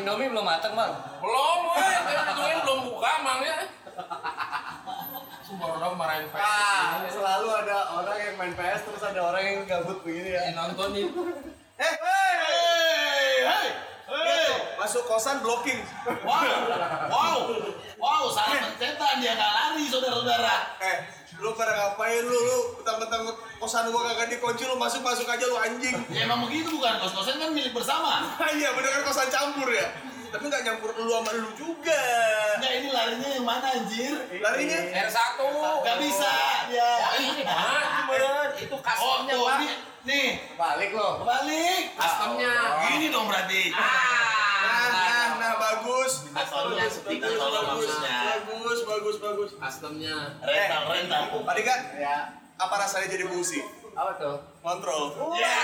Indomie belum mateng bang. Belum, woi. Itu belum buka emangnya. Semua orang marahin PS. Ah, selalu ada orang yang main PS terus ada orang yang gabut begini ya. Eh, nontonin. Eh, hei, hei, hei, masuk kosan blocking. Wow, wow, wow, salah pencetan dia nggak lari saudara-saudara. Eh, lu pada ngapain lu? Lu mentang-mentang kosan gua kagak dikunci lu masuk masuk aja lu anjing. Ya emang begitu bukan kos-kosan kan milik bersama. Ah, iya, bener kan kosan campur ya. Tapi nggak nyampur lu sama lu juga. Enggak ini larinya yang mana anjir? Larinya R1. Gak bisa dia. Ah, itu Oh, customnya, tuh, Pak. nih, Balik lo. balik. Customnya. Gini dong berarti. Nah, nah, nah, bagus. Customnya seperti itu bagus, maksudnya. bagus, bagus, bagus. Customnya. Rental, rental. Pak Dika, Ya. apa rasanya jadi busi? Apa tuh? Kontrol. Ya.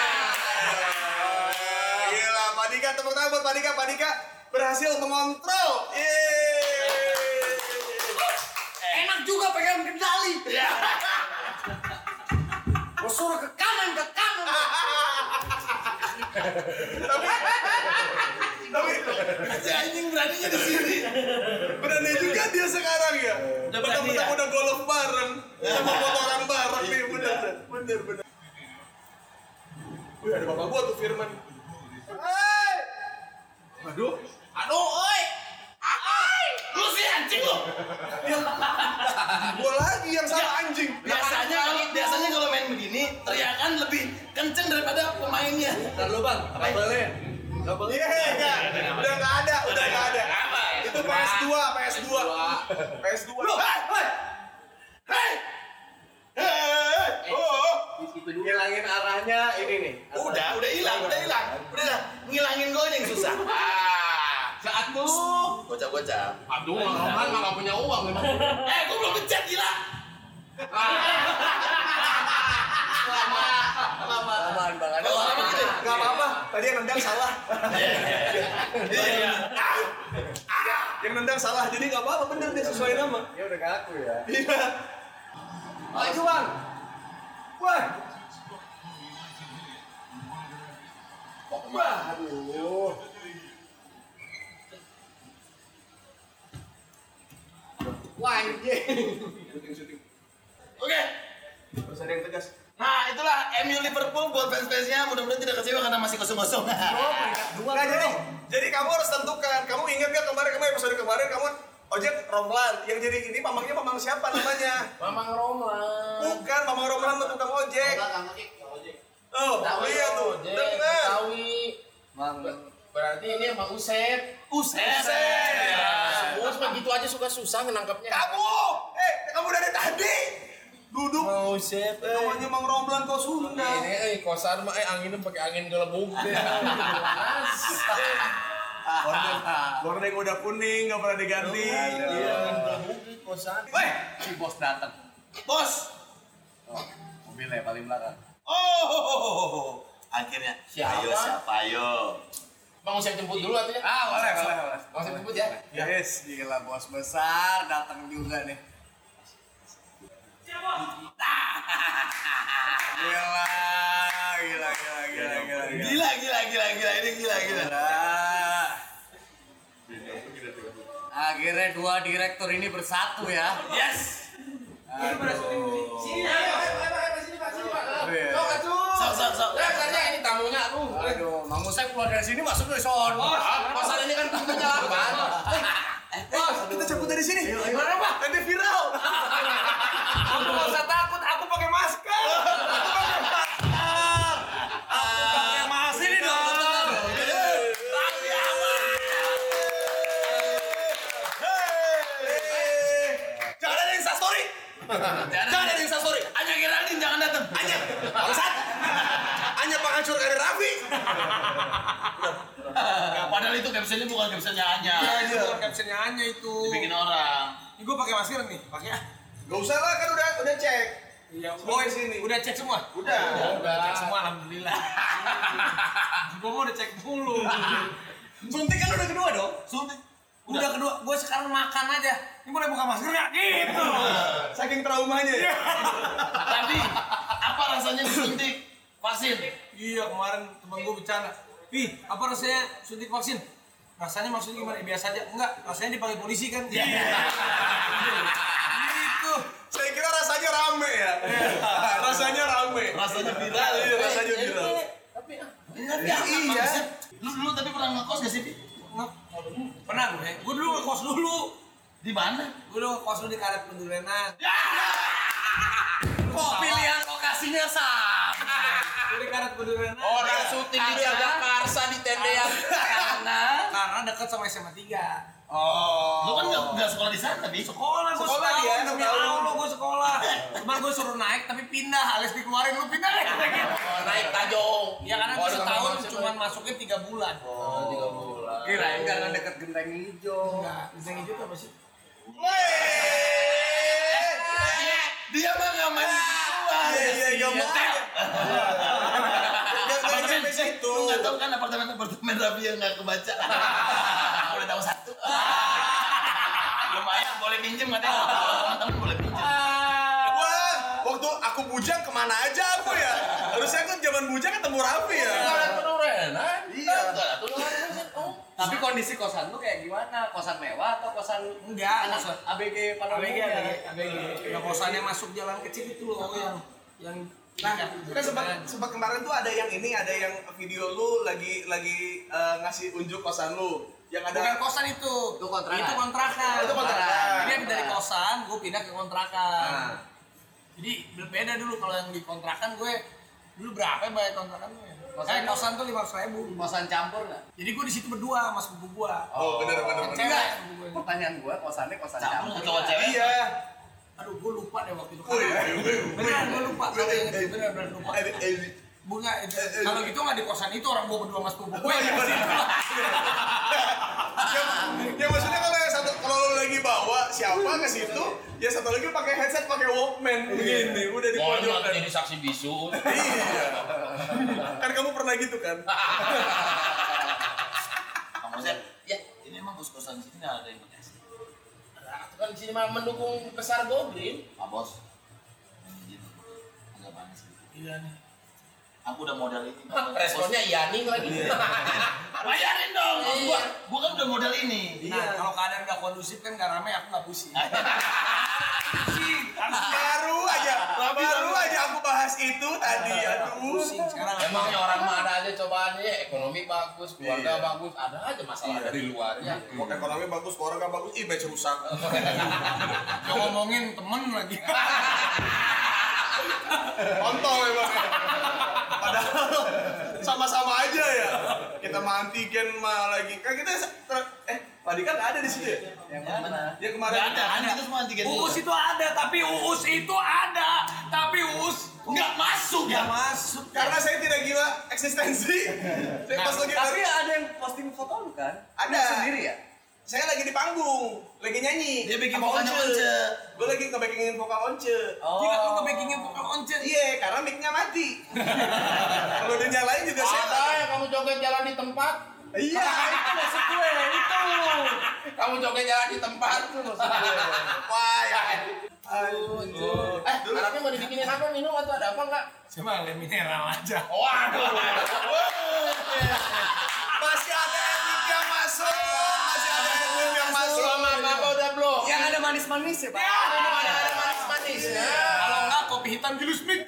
Gila, Pak Dika, tepuk tangan buat Pak Dika. Pak Dika berhasil mengontrol. Yeay. Enak juga pegang kendali. Ya. Gue suruh ke kanan ke kanan. Tapi, tapi Si anjing beraninya di sini. berani juga dia sekarang ya. Udah berani ya? udah golf bareng, sama foto orang bareng nih, Iya, bener, bener, bener. Wih, ada bapak gua tuh Firman. Hei! Aduh, Aduh, oi. Oi. Lu sih anjing lu. gua lagi yang salah anjing. Biasanya kalau biasanya kalau main begini teriakan lebih kenceng daripada pemainnya. Dan lu bang, kabelnya. Kabelnya. Iya, iya. udah nggak ada, udah nggak ada. Apa? Itu PS2, PS2. PS2. Loh, hei, hei. Hei. Hei. Oh. Hilangin arahnya ini nih. Udah, udah hilang, udah hilang. Udah hilang. Ngilangin golnya yang susah. Ah. Saat tuh. Gocap-gocap. Aduh, Roman nggak punya uang memang. Eh, gua belum pencet gila. Kalau lama gitu. Gak apa-apa, tadi yang nendang salah. Iya, iya. Yang nendang salah, jadi gak apa-apa, bener dia sesuai nama. Dia udah ngaku ya. Iya. Maju bang. Wah, Wah, aduh. Wah, anjing. Oke. harus ada yang tegas. Nah, itulah MU Liverpool buat fans-fansnya mudah-mudahan tidak kecewa karena masih kosong-kosong. Dua Nah, jadi, jadi kamu harus tentukan. Kamu ingat gak kemarin kemarin episode kemarin kamu ojek Romlan yang jadi ini mamangnya mamang siapa namanya? Mamang Roman. Bukan mamang Romlan mah tukang ojek. Oh, iya tuh. Dengar. Tawi. Bang, Berarti ini emang Usep. Uset. Semua mah gitu aja suka susah nangkapnya. Kamu, eh, kamu dari tadi duduk. Usep. Namanya Mang Romlan kau Sunda. Ini eh kosan mah eh anginnya pakai angin gelembung deh. Gorden, gorden udah kuning, nggak pernah diganti. Iya. kosan. Weh, Si bos datang. Bos. Oh, mobilnya paling belakang. Oh. Akhirnya. Siapa? Ayo siapa ayo. Bang Usep jemput dulu artinya. Ah, boleh, boleh, boleh. Bang Usep jemput ya. Yes, Gila bos besar datang juga nih. Gila, gila, gila, gila, gila, gila. Gila gila gila gila ini gila gila. Akhirnya dua direktur ini bersatu ya. Yes. Aduh. Sok sok sok. Katanya ini tamunya tuh. Aduh, Mang keluar dari sini masuk ke kosan ini kan pintunya delapan. Bos, kita cabut dari sini. Gimana, Pak? Nanti viral. Aku nggak usah takut, aku pakai masker. Pakai masker ini dong. Tapi aman. Jangan ada yang story. Jangan ada yang story. Hanya Geraldine jangan datang. Hanya bangsat. Hanya penghancur karir Raffi. Nah, padahal itu captionnya bukan captionnya hanya. Iya. Bukan captionnya hanya itu. Dibikin orang. Ini gue pakai masker nih, pakai. Gak usah lah kan udah udah cek. Iya, Semua di sini. Udah cek semua? Udah. Udah cek semua, alhamdulillah. gue mau udah cek dulu. Suntik kan udah kedua dong. Suntik. Udah kedua, gue sekarang makan aja. Ini boleh buka masker nggak? Gitu. Saking traumanya ya. Tapi apa rasanya disuntik vaksin? Iya kemarin temen gue bercanda. Ih, apa rasanya suntik vaksin? rasanya maksudnya gimana biasa aja enggak rasanya dipanggil polisi kan Iya. Saya kira rasanya rame ya. rasanya rame. Rasanya viral. Iya, rasanya viral. Tapi enggak ya, Iya. Lu dulu tapi pernah ngekos gak sih, pernah gue gue dulu ngekos dulu Di mana? gue dulu ngekos dulu di karet pendurenan Kok pilihan lokasinya sama? gue di karet pendurenan Orang syuting di Jagakarsa di tendean karena karena dekat sama SMA 3 Oh. Lu kan nggak nggak sekolah di sana, Bi? sekolah gue Sekolah dia, demi. Allah gue sekolah cuman gue suruh naik tapi pindah alias dikeluarin lu pindah gitu Oh, naik tajong. ya karena gue Oh, setahun cuman masuknya tiga bulan Oh, tiga bulan. Kirain karena deket genteng hijau. enggak bisa gitu apa sih Dia mah nggak main gua. Iya, iya, gampang aja. Nggak- nggak sampai situ. Lu nggak tahu kan apartemen-apartemen Rabi yang nggak kebaca. Lumayan, boleh pinjem katanya. Teman-teman boleh pinjem. Wah, waktu aku bujang ke mana aja aku ya? Harusnya kan zaman bujang ketemu Raffi ya. Ada penurunan. Iya. Oh. Tapi kondisi kosan lu kayak gimana? Kosan mewah atau kosan Enggak, anak kosan- ABG pada ABG? ABG ABG yang kosannya masuk jalan kecil itu loh yang yang Nah, kan sempat sempat kemarin tuh ada yang ini, ada yang video lu lagi lagi eh, ngasih unjuk kosan lu. Yang ada bukan kosan itu Itu kontrakan. itu kontrakan Oh, itu kontrakan. jadi dari kosan gue pindah ke kontrakan Nah. jadi berbeda dulu kalau yang di kontrakan gue dulu berapa ya bayar kontrakannya Kosan Kayak lu? kosan tuh lima ribu Kosan campur nggak? jadi gue di situ berdua sama sepupu gue Oh, cewek sepupu gue Pertanyaan gua kosannya kosan Campur campur. cowok cewek. Iya. aduh gue lupa deh waktu itu Oh, iya, iya, iya. beneran gue lupa Iya, iya, iya. bener bener lupa Eh, eh, bunga itu Eh, eh. kalau gitu nggak di kosan itu orang gue berdua sama sepupu gue iya, ya, ya maksudnya kalau yang satu kalau lagi bawa siapa ke situ, ya satu lagi pakai headset pakai Walkman begini, udah di Mau pojokan. jadi saksi bisu. Iya. Kan kamu pernah gitu kan? Kamu sih, ya ini emang kos-kosan sini nggak ada yang Bekasi. Itu kan di sini mah mendukung besar Gogreen. Pak Bos. Agak panas gitu. iya nih Aku udah modal ini. Responnya Yani lagi. Bayarin dong. Maksud Gua, gua kan udah modal ini. nah kalau keadaan nggak kondusif kan nggak rame aku nggak pusing Baru aja, baru aja aku bahas itu tadi. Aduh. pusing sekarang Emangnya orang mah ada aja cobaannya, ekonomi bagus, keluarga Iya. bagus, ada aja masalah Iya. dari luarnya. Mau ekonomi bagus, keluarga bagus, image rusak. Yang ngomongin temen lagi Kontol emang. Padahal sama-sama aja ya. Kita mah antigen mah lagi. Kan kita eh Padi kan ada di situ ya? Yang mana? Ya kemarin ada, kan kita semua antigen Uus itu ada tapi Uus itu ada tapi Uus Nggak masuk ya. nggak masuk Karena saya tidak gila eksistensi. Saya pas lagi Tapi ada yang posting foto lu kan? Ada. Lu sendiri ya? Saya lagi di panggung, lagi nyanyi. Dia bikin sama vokalnya Once. Gue lagi nge-backingin vokal Once. Oh. Gila lu nge-backingin vokal oncet Iya, karena mic-nya mati. Kalau dia nyalain juga saya Ada yang kamu joget jalan di tempat, Iya, itu maksud gue, itu. kamu joget jalan di tempat. Wah, ya. Aduh. Eh, anaknya mau dibikinin apa minum atau ada apa enggak? Cuma le mineral aja Waduh. Masih ada yang masuk. Manis-manis ya, Pak? Minum ada ada manis-manisnya. kalau enggak kopi hitam jilus mik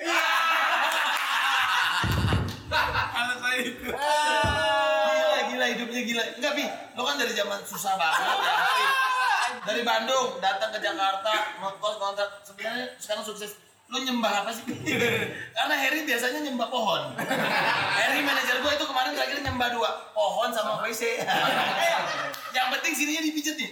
kalau saya itu Gila, gila hidupnya gila. Enggak, Pi. Lo kan dari zaman susah banget ya. Dari Bandung datang ke Jakarta, ngekos kontrak. Sebenarnya sekarang sukses. Lo nyembah apa sih? Karena Harry biasanya nyembah pohon. Harry manajer gue itu kemarin terakhir nyembah dua, pohon sama WC. Yang penting sininya dipijet nih.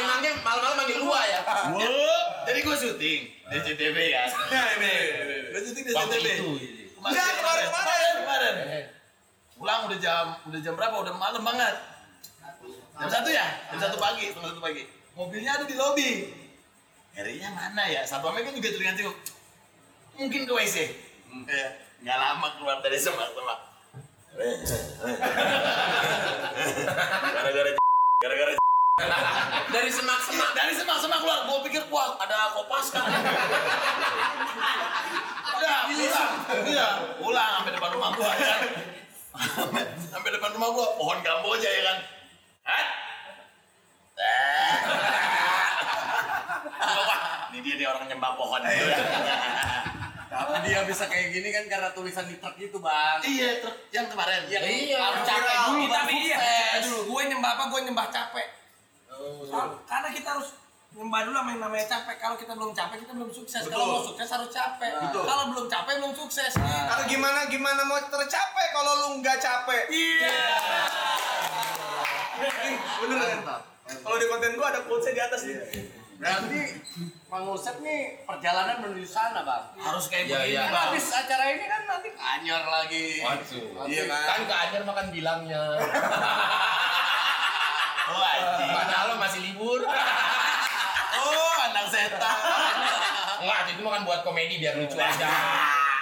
Manggil malam-malam manggil gua ya. Wow. Jadi gue syuting di CTV ya. Ini. Gue syuting di CTV. itu. Kemarin, Ya, kemarin. Pulang udah jam udah jam berapa? Udah malam banget. Jam satu ya? Jam satu pagi, setengah satu pagi. Mobilnya ada di lobi. Herinya mana ya? Satpamnya kan juga curiga Mungkin ke WC. Eh, nggak lama keluar dari semak-semak. Gara-gara gara-gara Dari semak-semak. dari semak-semak keluar. Gue pikir wah ada kopas kan. Udah, pulang. Iya, pulang sampai depan rumah gua kan. sampai depan rumah gua pohon kamboja ya kan Hah? Eh. Wah, ini dia nih orang nyembah pohon gitu ya. Tapi dia bisa kayak gini kan karena tulisan di truk itu, Bang. Iya, truk yang kemarin. Yang Iya, harus capek viral. dulu, Tapi iya. Gue nyembah apa? Gue nyembah capek. Kar- Karena kita harus nyembah dulu sama yang namanya capek. Kalau kita belum capek, kita belum sukses. Kalau mau sukses harus capek. Betul. Kalau belum capek, belum sukses. Karena gimana gimana mau tercapai kalau lu nggak capek? Iya. Ih, Bener kan? Kalau di konten gua ada quotes di atas nih. Berarti Mang Usep nih perjalanan menuju sana, Bang. Harus kayak Iya, begini, iya. Kan Bang. habis acara ini kan nanti anyar lagi. Waduh. Iya kan? Kan ke Anyer makan bilangnya. Oh, anjing. Padahal lo masih libur. Oh, anak setan. Enggak, itu makan buat komedi biar lucu aja.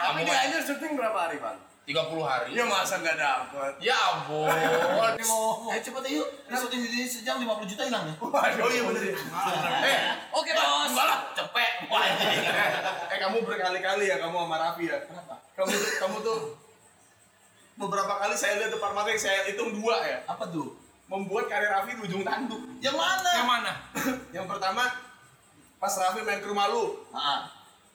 Tapi Kamu di anyar syuting berapa hari, Bang? 30 hari. Iya masa nggak dapet? Ya ampun. Eh, cepet yuk. Ini syuting di sejam 50 juta hilang ya? Oh iya bener ya. Eh, Oke, Bos. Enggak lah, cepet. Eh kamu berkali-kali ya kamu sama Raffi ya. Kenapa? Kamu tuh kamu tuh beberapa kali saya lihat depan mata yang saya hitung dua ya. Apa tuh? Membuat karir Raffi di ujung tanduk. Yang mana? Yang mana? Yang pertama pas Raffi main ke rumah lu, Ah,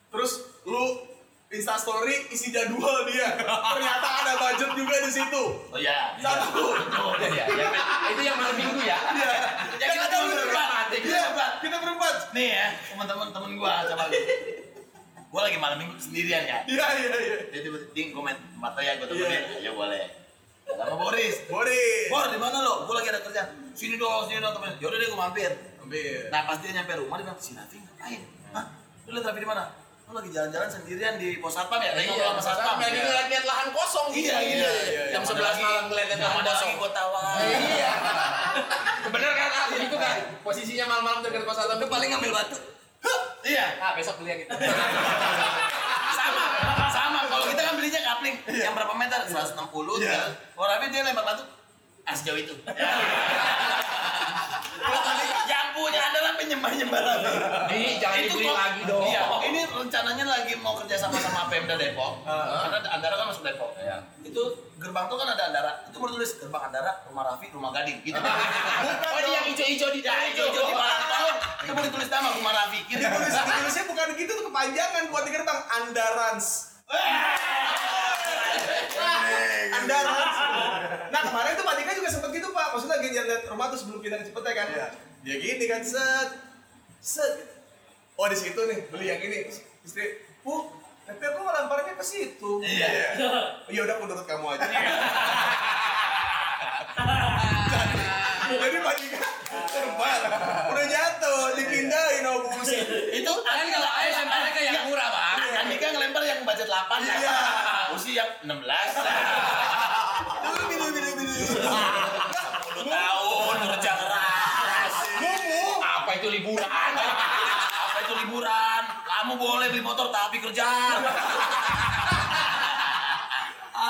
terus lu Insta story isi jadwal dia. Ternyata ada budget juga di situ. oh ya. Satu. ya, ya, itu yang malam minggu ya. Iya. Ya kita Kan ada berempat. berempat. Kita Iya, berempat. kita berempat. Nih ya, teman-teman temen gua coba lihat. Gua lagi malam minggu sendirian kan. Iya iya iya. Tiba-tiba ding komen tempat ya gua temenin. Iya. Ya boleh. Sama Boris. Boris. Bor, di mana lo? Gua lagi ada kerjaan. Sini dong, sini dong temen. Yaudah deh gua mampir. Ambil. Nah pas dia nyampe rumah dia bilang, si Nafi ngapain? Hah? Lu liat Raffi di mana? Lu lagi jalan-jalan sendirian di pos satpam ya? Lagi ngobrol sama satpam. lagi Iya. ngeliat lahan kosong gitu. Iya, iya, iya. Jam Yang 11 mana malam ngeliat Yang lahan kosong. lagi tawa. Iya. Bener kan? Ah, itu kan posisinya malam-malam dekat pos satpam itu paling ngambil batu. Iya. Nah, besok beli yang itu. Yang berapa meter? 160 Iya. kalau Raffi dia lempar batu ah sejauh itu. Yang punya adalah penyembah nyembah Raffi Di jangan Itu dibeli lagi dong. iya ini rencananya lagi mau kerja sama sama Pemda Depok. Karena Andara kan masuk Depok. Iya. itu gerbang tuh kan ada Andara. Itu baru tulis gerbang Andara rumah Raffi rumah Gading. Gitu. Oh, ini yang hijau-hijau di ya itu. itu di itu baru ditulis nama rumah gitu Ditulis, ditulisnya bukan gitu tuh kepanjangan buat di gerbang. Andarans. Andarans. Nah kemarin tuh Pak Dika juga sempet gitu Pak. Maksudnya lagi lihat rumah tuh sebelum pindah ke Cipete kan. Dia gini kan set set. Oh di situ nih beli yang ini istri. Bu, tapi aku mau lemparnya ke situ. Iya. Ya udah menurut kamu aja. Jadi Pak Dika terbang, udah jatuh, dipindahin sama Bu Usi. itu Kan kalau air lemparnya ke yang murah, Bang. Andika budget 8 kan? Iya. Usi yang 16 10 Dulu dulu dulu dulu. tahun kerja keras Mumu. Apa itu liburan? Apa itu liburan? Kamu boleh beli motor tapi kerja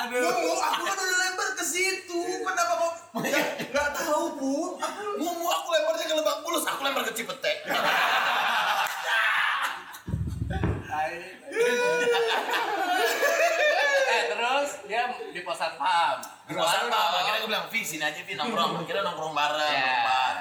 Mumu, aku kan udah lempar ke situ. Kenapa kok nggak tahu bu? Mumu aku lemparnya ke Lebak Bulus, aku lempar ke Cipete Eh, terus dia satpam. Di pos satpam, akhirnya gue bilang, Vi sini aja Vi nongkrong Akhirnya nongkrong bareng, Iya. berempat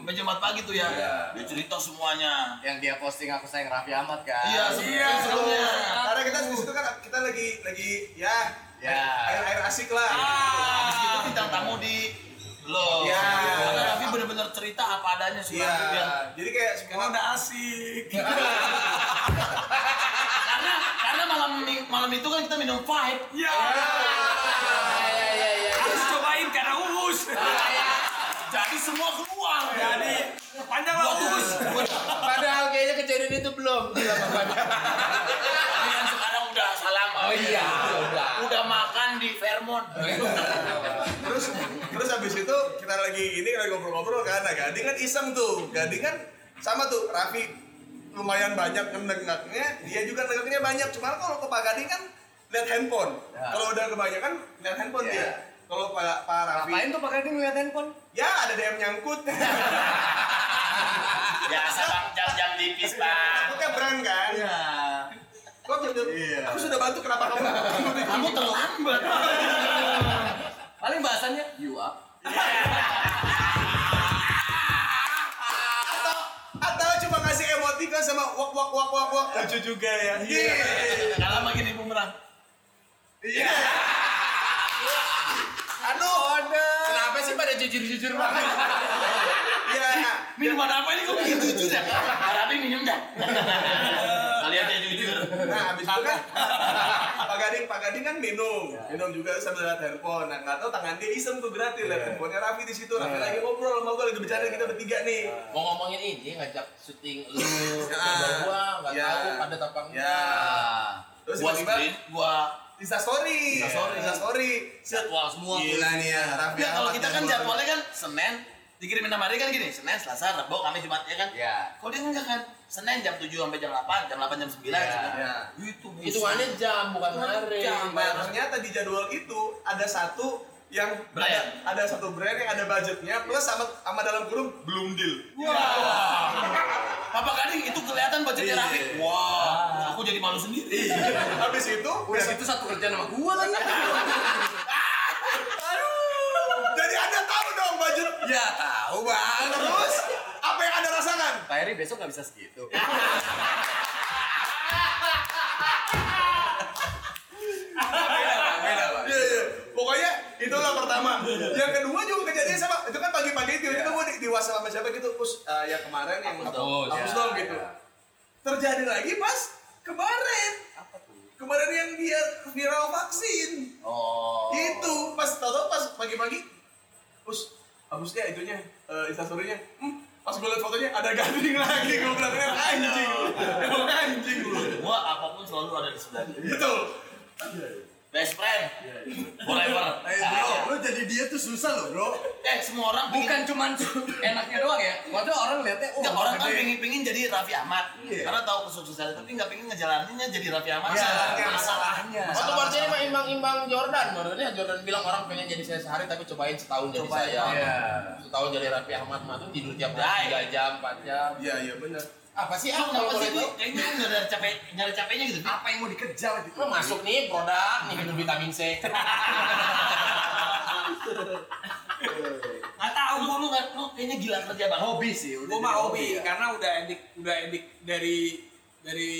Sampai Jumat pagi tuh ya Dia cerita semuanya Yang dia posting aku sayang Raffi Ahmad kan. Iya, sebelumnya sebelumnya karena kita di situ kan kita lagi lagi ya Ya. air air asik lah. Habis itu bintang tamu di lo. Iya. Karena Raffi bener-bener cerita apa adanya sih. Iya. Dia. Jadi kayak Karena semua udah asik. Karena karena malam malam itu kan kita minum vibe. Ya. Iya, Jadi semua keluar. Jadi panjang lah uus. Padahal kayaknya kejadian itu belum. Kan sekarang udah salam. Oh iya, udah. Udah makan di Fairmont. terus terus habis itu kita lagi ini lagi ngobrol-ngobrol kan. Nah, Gading kan iseng tuh. Gading kan sama tuh Raffi lumayan banyak nenggaknya, dia juga nenggaknya banyak. Cuma kalau ke Pak Gading kan lihat handphone. Ya. Kalau udah kebanyakan lihat handphone Ya. dia. Kalau Pak Pak Raffi, Ngapain tuh pakai dia ngeliat handphone? ya ada DM nyangkut. Biasa bang jam-jam tipis bang. Takutnya brand kan. Iya. Kok gitu? Aku sudah bantu kenapa kamu? Kamu terlambat. Paling bahasannya you up. atau atau cuma ngasih emoticon sama wak wak wak wak wak lucu juga ya iya Gak lama gini bumerang. iya aduh Kenapa sih pada jujur-jujur banget? iya Minuman apa ini kok bikin jujur ya? Tapi minum dah. Kalian aja jujur. nah abis itu kan Pak Gading Pak Gading kan minum minum juga sambil lihat handphone nah nggak tahu tangan dia iseng tuh gratis lihat handphonenya Raffi di situ Raffi lagi ngobrol sama gue lagi bercanda kita bertiga nih Mau ngomongin ini ngajak syuting lu, Ah. gua nggak Ya. tahu padat apa enggak. Ya. Terus Gua tiba-tiba screen, gua Insta story Insta story. Insta story jadwal semua. gila nih ya Raffi Ya kalau kita kan jadwal. jadwalnya kan Senin dikirimin nama hari kan gini, Senin, Selasa, Rabu, Kamis, Jumat ya kan? Ya. Kalau dia enggak kan, Senin jam 7 sampai jam 8, jam 8 jam 9 Ya. Ya. Itu Hitungannya jam bukan hari. Nah, ternyata di jadwal itu ada satu yang Brand. ada, ada satu brand yang ada budgetnya plus sama sama dalam kurung belum deal. Papa Gading itu kelihatan budgetnya Iya. Rafi. Wah, aku jadi malu sendiri. Habis itu Udah gitu satu kerjaan sama gua lagi. jadi Anda tahu dong budget. ya tahu bang. Terus apa yang Anda rasakan? Pak Eri besok nggak bisa segitu. itulah pertama. Yang kedua juga kejadian sama. Itu kan pagi-pagi itu kita gue di, di WhatsApp sama siapa gitu. Terus eh, yang kemarin yang Hapus dong. hapus Ya. dong gitu. Terjadi lagi pas kemarin. Apa tuh? Kemarin yang dia viral vaksin. Oh. Itu pas tau pas pagi-pagi. Terus hapusnya itunya eh, instastorynya. Hmm, pas gue liat fotonya ada gading lagi gue bilang "Eh, anjing emang anjing Gua apa pun selalu ada di sebelah dia. Best friend. Forever. eh bro lu jadi dia tuh susah loh bro Eh, semua orang pengen Bukan cuman enaknya doang ya. Waktu orang lihatnya, oh Enggak, orang kan pengen pengen jadi Raffi Ahmad. Iya. Karena tahu kesuksesannya tapi nggak pengen ngejalaninnya jadi Raffi Ahmad. Iya, Masalahnya. masalahnya. Waktu berarti ini mah imbang-imbang Jordan, menurutnya Jordan bilang orang pengen jadi saya sehari tapi cobain setahun jadi Cobain, saya. iya. Setahun jadi Raffi Ahmad mah tuh tidur tiap hari 3 jam, 4 jam. iya iya benar Apa sih ah kalau boleh tahu? kayaknya nggak ada capek nyari capeknya gitu. apa yang mau dikejar gitu? Lo masuk nih produk nih minum vitamin C. Nggak tahu Lu lu nggak lu kayaknya gila kerja banget. Hobi sih, udah gue jadi mah hobi ya. karena udah edik udah edik dari dari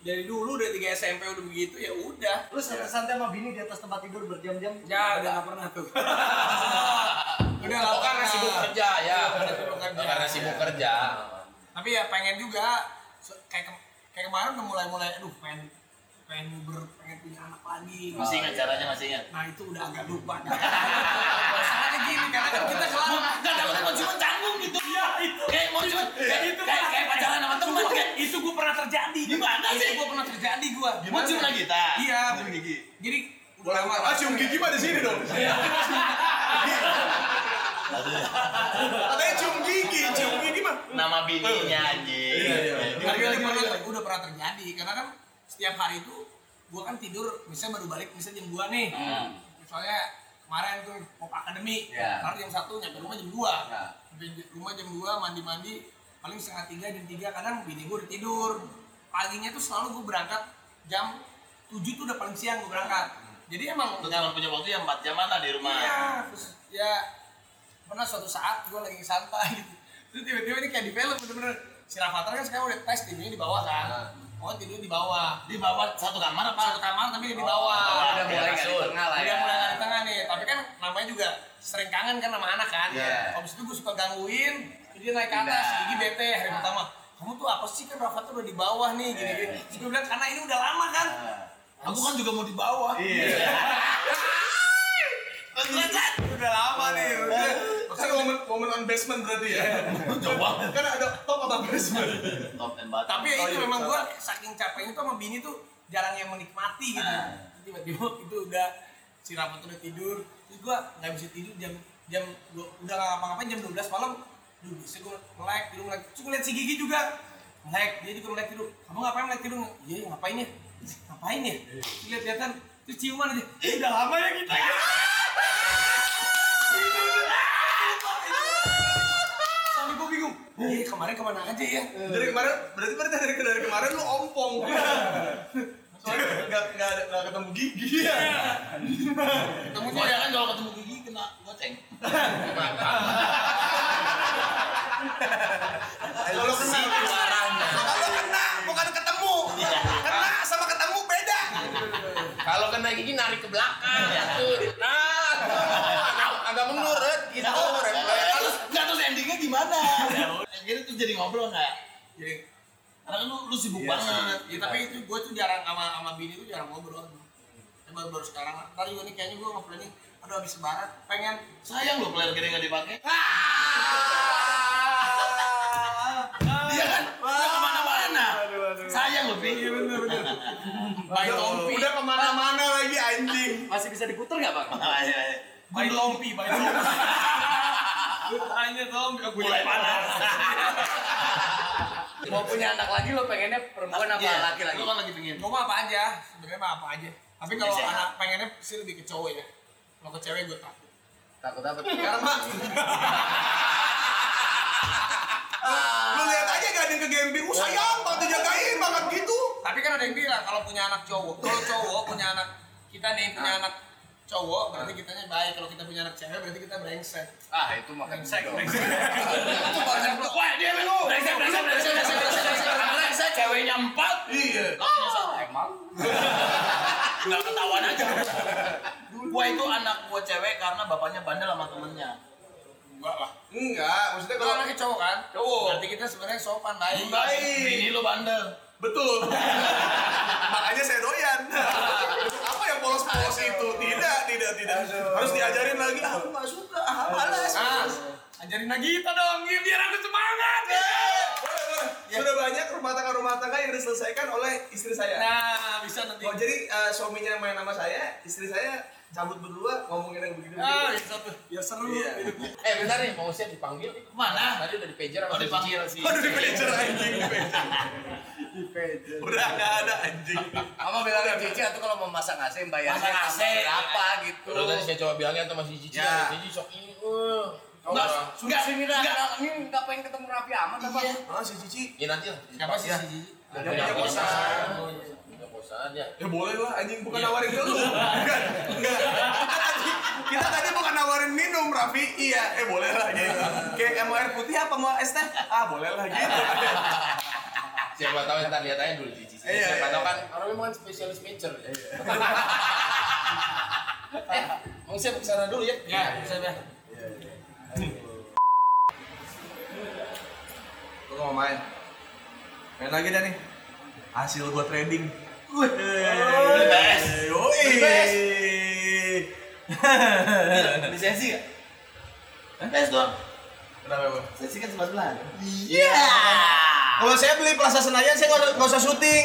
dari dulu dari tiga SMP udah begitu ya udah Lu santai-santai sama bini di atas tempat tidur berjam-jam. ya udah nggak pernah tuh udah nggak karena pernah sibuk kerja ya. Karena sibuk kerja. Karena sibuk kerja. Tapi ya pengen juga kayak ke- kayak kemarin udah mulai mulai aduh pengen pengen ber pengen punya anak lagi Masih ingat caranya masih ingat. nah itu udah agak lupa masalahnya gini karena kan kita selalu Enggak ada mau cuma canggung gitu. Iya, itu. Kayak mau cuma kayak itu kayak kayak pacaran sama teman kan. itu gue pernah terjadi Gimana sih? gue pernah terjadi gue Mau cuma lagi ta. iya Cium gigi. jadi Boleh ah cium gigi mah di sini dong katanya cium gigi cium gigi mah Nama bininya anjing. Iya, iya. Tapi udah pernah, udah pernah terjadi karena kan setiap hari itu gua kan tidur misalnya baru balik misalnya jam 2 nih. Hmm. Misalnya kemarin tuh pop akademi, Iya. karena jam 1 nyampe rumah jam 2. Ya. Sampai di rumah jam 2 mandi-mandi paling setengah tiga jam 3 kadang bini gua udah tidur. Paginya tuh selalu gua berangkat jam 7 tuh udah paling siang gua berangkat. Jadi emang Lu punya waktu yang 4 jam mana di rumah? Iya, terus ya pernah suatu saat gue lagi santai gitu. Terus tiba-tiba ini kayak di film bener-bener si Rafathar kan sekarang udah tes tidurnya di bawah kan. Oh tidur di bawah. Di bawah satu kamar apa? Satu kamar tapi di bawah. Oh, udah mulai di tengah lah ya. Udah mulai di tengah nih, tapi kan namanya juga sering kangen kan sama anak kan. Iya. Habis itu gue suka gangguin, dia naik ke atas, gigi bete hari pertama. Kamu tuh apa sih kan Rafathar udah di bawah nih gini-gini. Terus gue bilang karena ini udah lama kan. Aku kan juga mau di bawah. Iya. Udah lama nih. Momen momen on basement berarti ya? Coba. kan ada top apa basement? Top and bottom. tapi ya Oh, itu iya, memang gue saking capeknya tuh sama bini tuh jarang yang menikmati gitu. Ah. tiba-tiba itu udah si Rafa tuh udah tidur. Terus gue nggak bisa tidur jam jam gua, udah nggak ngapa-ngapain jam 12 malam Duh, bisa gue melek tidur melek terus gue liat si Gigi juga melek dia juga melek tidur. Kamu ngapain melek tidur? Iya ngapain ya? Ngapain ya? Lihat lihatan terus ciuman aja. "Eh, udah lama ya kita. Ya sampai gue bingung iya kemarin ke mana aja ya? Dari kemarin berarti berarti dari dari kemarin lu ompong. Soalnya nggak nggak ada nggak ketemu gigi. Ya ketemunya Soalnya kan kalau ketemu gigi Kalau kena, kalau kena bukan ketemu. Kena sama ketemu beda. Kalau kena gigi narik ke belakang. Tuh. Nah, tuh. agak, agak mundur eh, gitu. refleks. Terus nggak terus endingnya gimana? Akhirnya tuh jadi ngobrol nggak? jadi Karena kan lu, lu sibuk Iya banget. ya, tapi itu gue tuh jarang sama sama bini tuh jarang ngobrol ya, baru baru sekarang ntar juga nih kayaknya gue nge-planning aduh habis lebaran pengen Sayang lo player gede nggak dipakai. Iya kan? Udah ke mana-mana. Sayang lo. Iya bener Udah, tompi udah ke mana-mana lagi anjing. Masih bisa diputer nggak bang? bayi tompi bayi tompi lu tanya aku Mulai panas. Mau punya anak lagi lo pengennya perempuan apa Iya, laki lagi? Lu kan lagi pingin. gue mah apa aja sebenarnya mah apa aja tapi kalau Bisa. anak pengennya sih lebih ke cowok ya kalau ke cewek gue takut Takut apa? Karena lu lihat aja gading ke Gembi, uh sayang banget dijagain banget gitu. tapi kan ada yang bilang kalau punya anak cowok kalau cowok punya anak kita nih punya anak cowok berarti kitanya baik kalau kita punya anak cewek berarti kita brengsek Ah itu mah kan brengsek dong. brengsek Wah, dia lu. Brengsek, brengsek, brengsek, brengsek, brengsek, brengsek. Ceweknya empat. Iya. Satu. Emang? Nggak ketahuan aja. Gua itu anak gua cewek karena bapaknya bandel sama temennya. enggak lah Enggak, maksudnya kalau anaknya cowok kan Cowok. berarti kita sebenarnya sopan baik Baik. Bini lu bandel. betul. Makanya saya doyan. Polos-polos itu? Tidak, tidak, tidak. Harus diajarin lagi. Ah, Aku nggak suka. Ah, malas. ah ajarin Nagita dong biar aku semangat Boleh, boleh. Sudah banyak rumah tangga rumah tangga yang diselesaikan oleh istri saya. nah bisa nanti Oh jadi eh, suaminya main sama saya, istri saya cabut berdua ngomongin yang begitu ah ya seru Iya. Eh bentar nih, mau siap dipanggil. Mana? Tadi udah di pager Oh, sama si dipanggil sih. Aduh di pager anjing di pager. Udah nggak ada anjing. Apa bilangin Cici atau kalau mau masak AC bayarnya Masak AC. berapa gitu? Udah tadi saya coba bilangnya sama si Cici. Ya. Cici sok ini. Uh. Enggak. Sudah sini dah. Ini nggak pengen ketemu Raffi amat apa? Iya. Ah si Cici. Ya nanti lah. siapa sih Ya. si Gigi? Udah punya kosan. Kosan ya. Ya boleh lah anjing bukan Iya. nawarin ke lu. Enggak. Enggak. Kita tadi kita bukan nawarin minum Raffi. Iya, eh boleh lah gitu. Kayak mau air putih apa mau es teh? Ah, boleh lah gitu. Siapa tahu ntar lihat aja dulu Cici. Iya, Siapa iya, tahu iya. kan orang memang kan spesialis pager. Eh, mau siap ke sana dulu ya. ya bisa dah Lu mau main? Main lagi dah nih. Hasil gua trading. Wih, BS. Yoi. BS. Lisensi nggak? Tes doang. Kenapa, Bang? Lisensi kan sebelas bulan. Iya. Kalau saya beli Plaza Senayan, saya nggak usah- nggak usah syuting.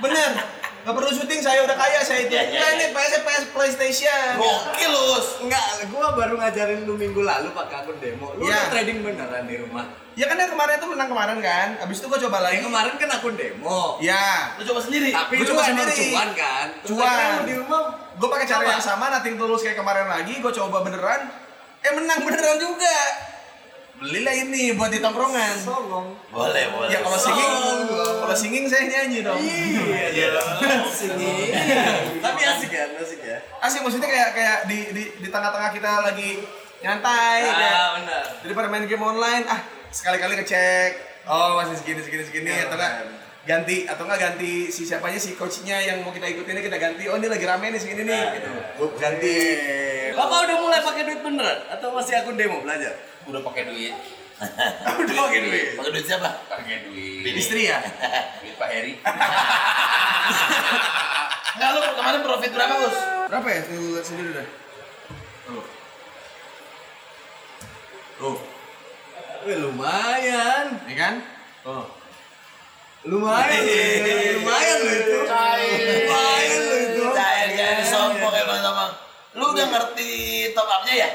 Bener. Nggak perlu syuting, saya udah kaya saya itu. Iya, iya, Nah, iya. ini PS PS PlayStation. Gokil lu. Enggak, gua baru ngajarin lu minggu lalu pakai akun demo. Lu Iya. udah trading beneran di rumah. Ya kan yang kemarin itu menang kemarin kan. Abis itu gua coba lagi. Yang kemarin kan akun demo. Ya. Lu coba sendiri. Tapi Gua coba sendiri. cuan kan? Cuan. di rumah Gue pakai cara yang sama, nating tulus kayak kemarin lagi. Gue coba beneran. Eh menang beneran juga. Belilah ini buat di tongkrongan. songong. Boleh, boleh. Ya kalau singing, kalau singing saya nyanyi dong. Iya, iya. Sini. Tapi asik kan, asik ya. Asik maksudnya kayak kayak di di di tengah-tengah kita lagi nyantai. kayak, Ah, benar. daripada main game online, ah sekali-kali ngecek. Oh masih segini segini segini Keren. atau enggak ganti atau enggak ganti si siapanya si coachnya yang mau kita ikutin ini kita ganti. Oh ini lagi rame nih segini nih gitu. Gua ganti. Bapak udah mulai pakai duit beneran atau masih akun demo belajar? Udah pakai duit. udah pakai duit. Pakai duit siapa? Pakai duit. Istri ya? Duit Pak Heri. Enggak lu kemarin profit berapa, Gus? Berapa ya? Tuh lihat sendiri dah. Tuh. Tuh, Wih, lumayan. ya kan? Oh. Lumayan. lumayan lu itu. Lumayan lu itu. Cair, cair, sombong emang sama. Lu udah ngerti top up-nya ya?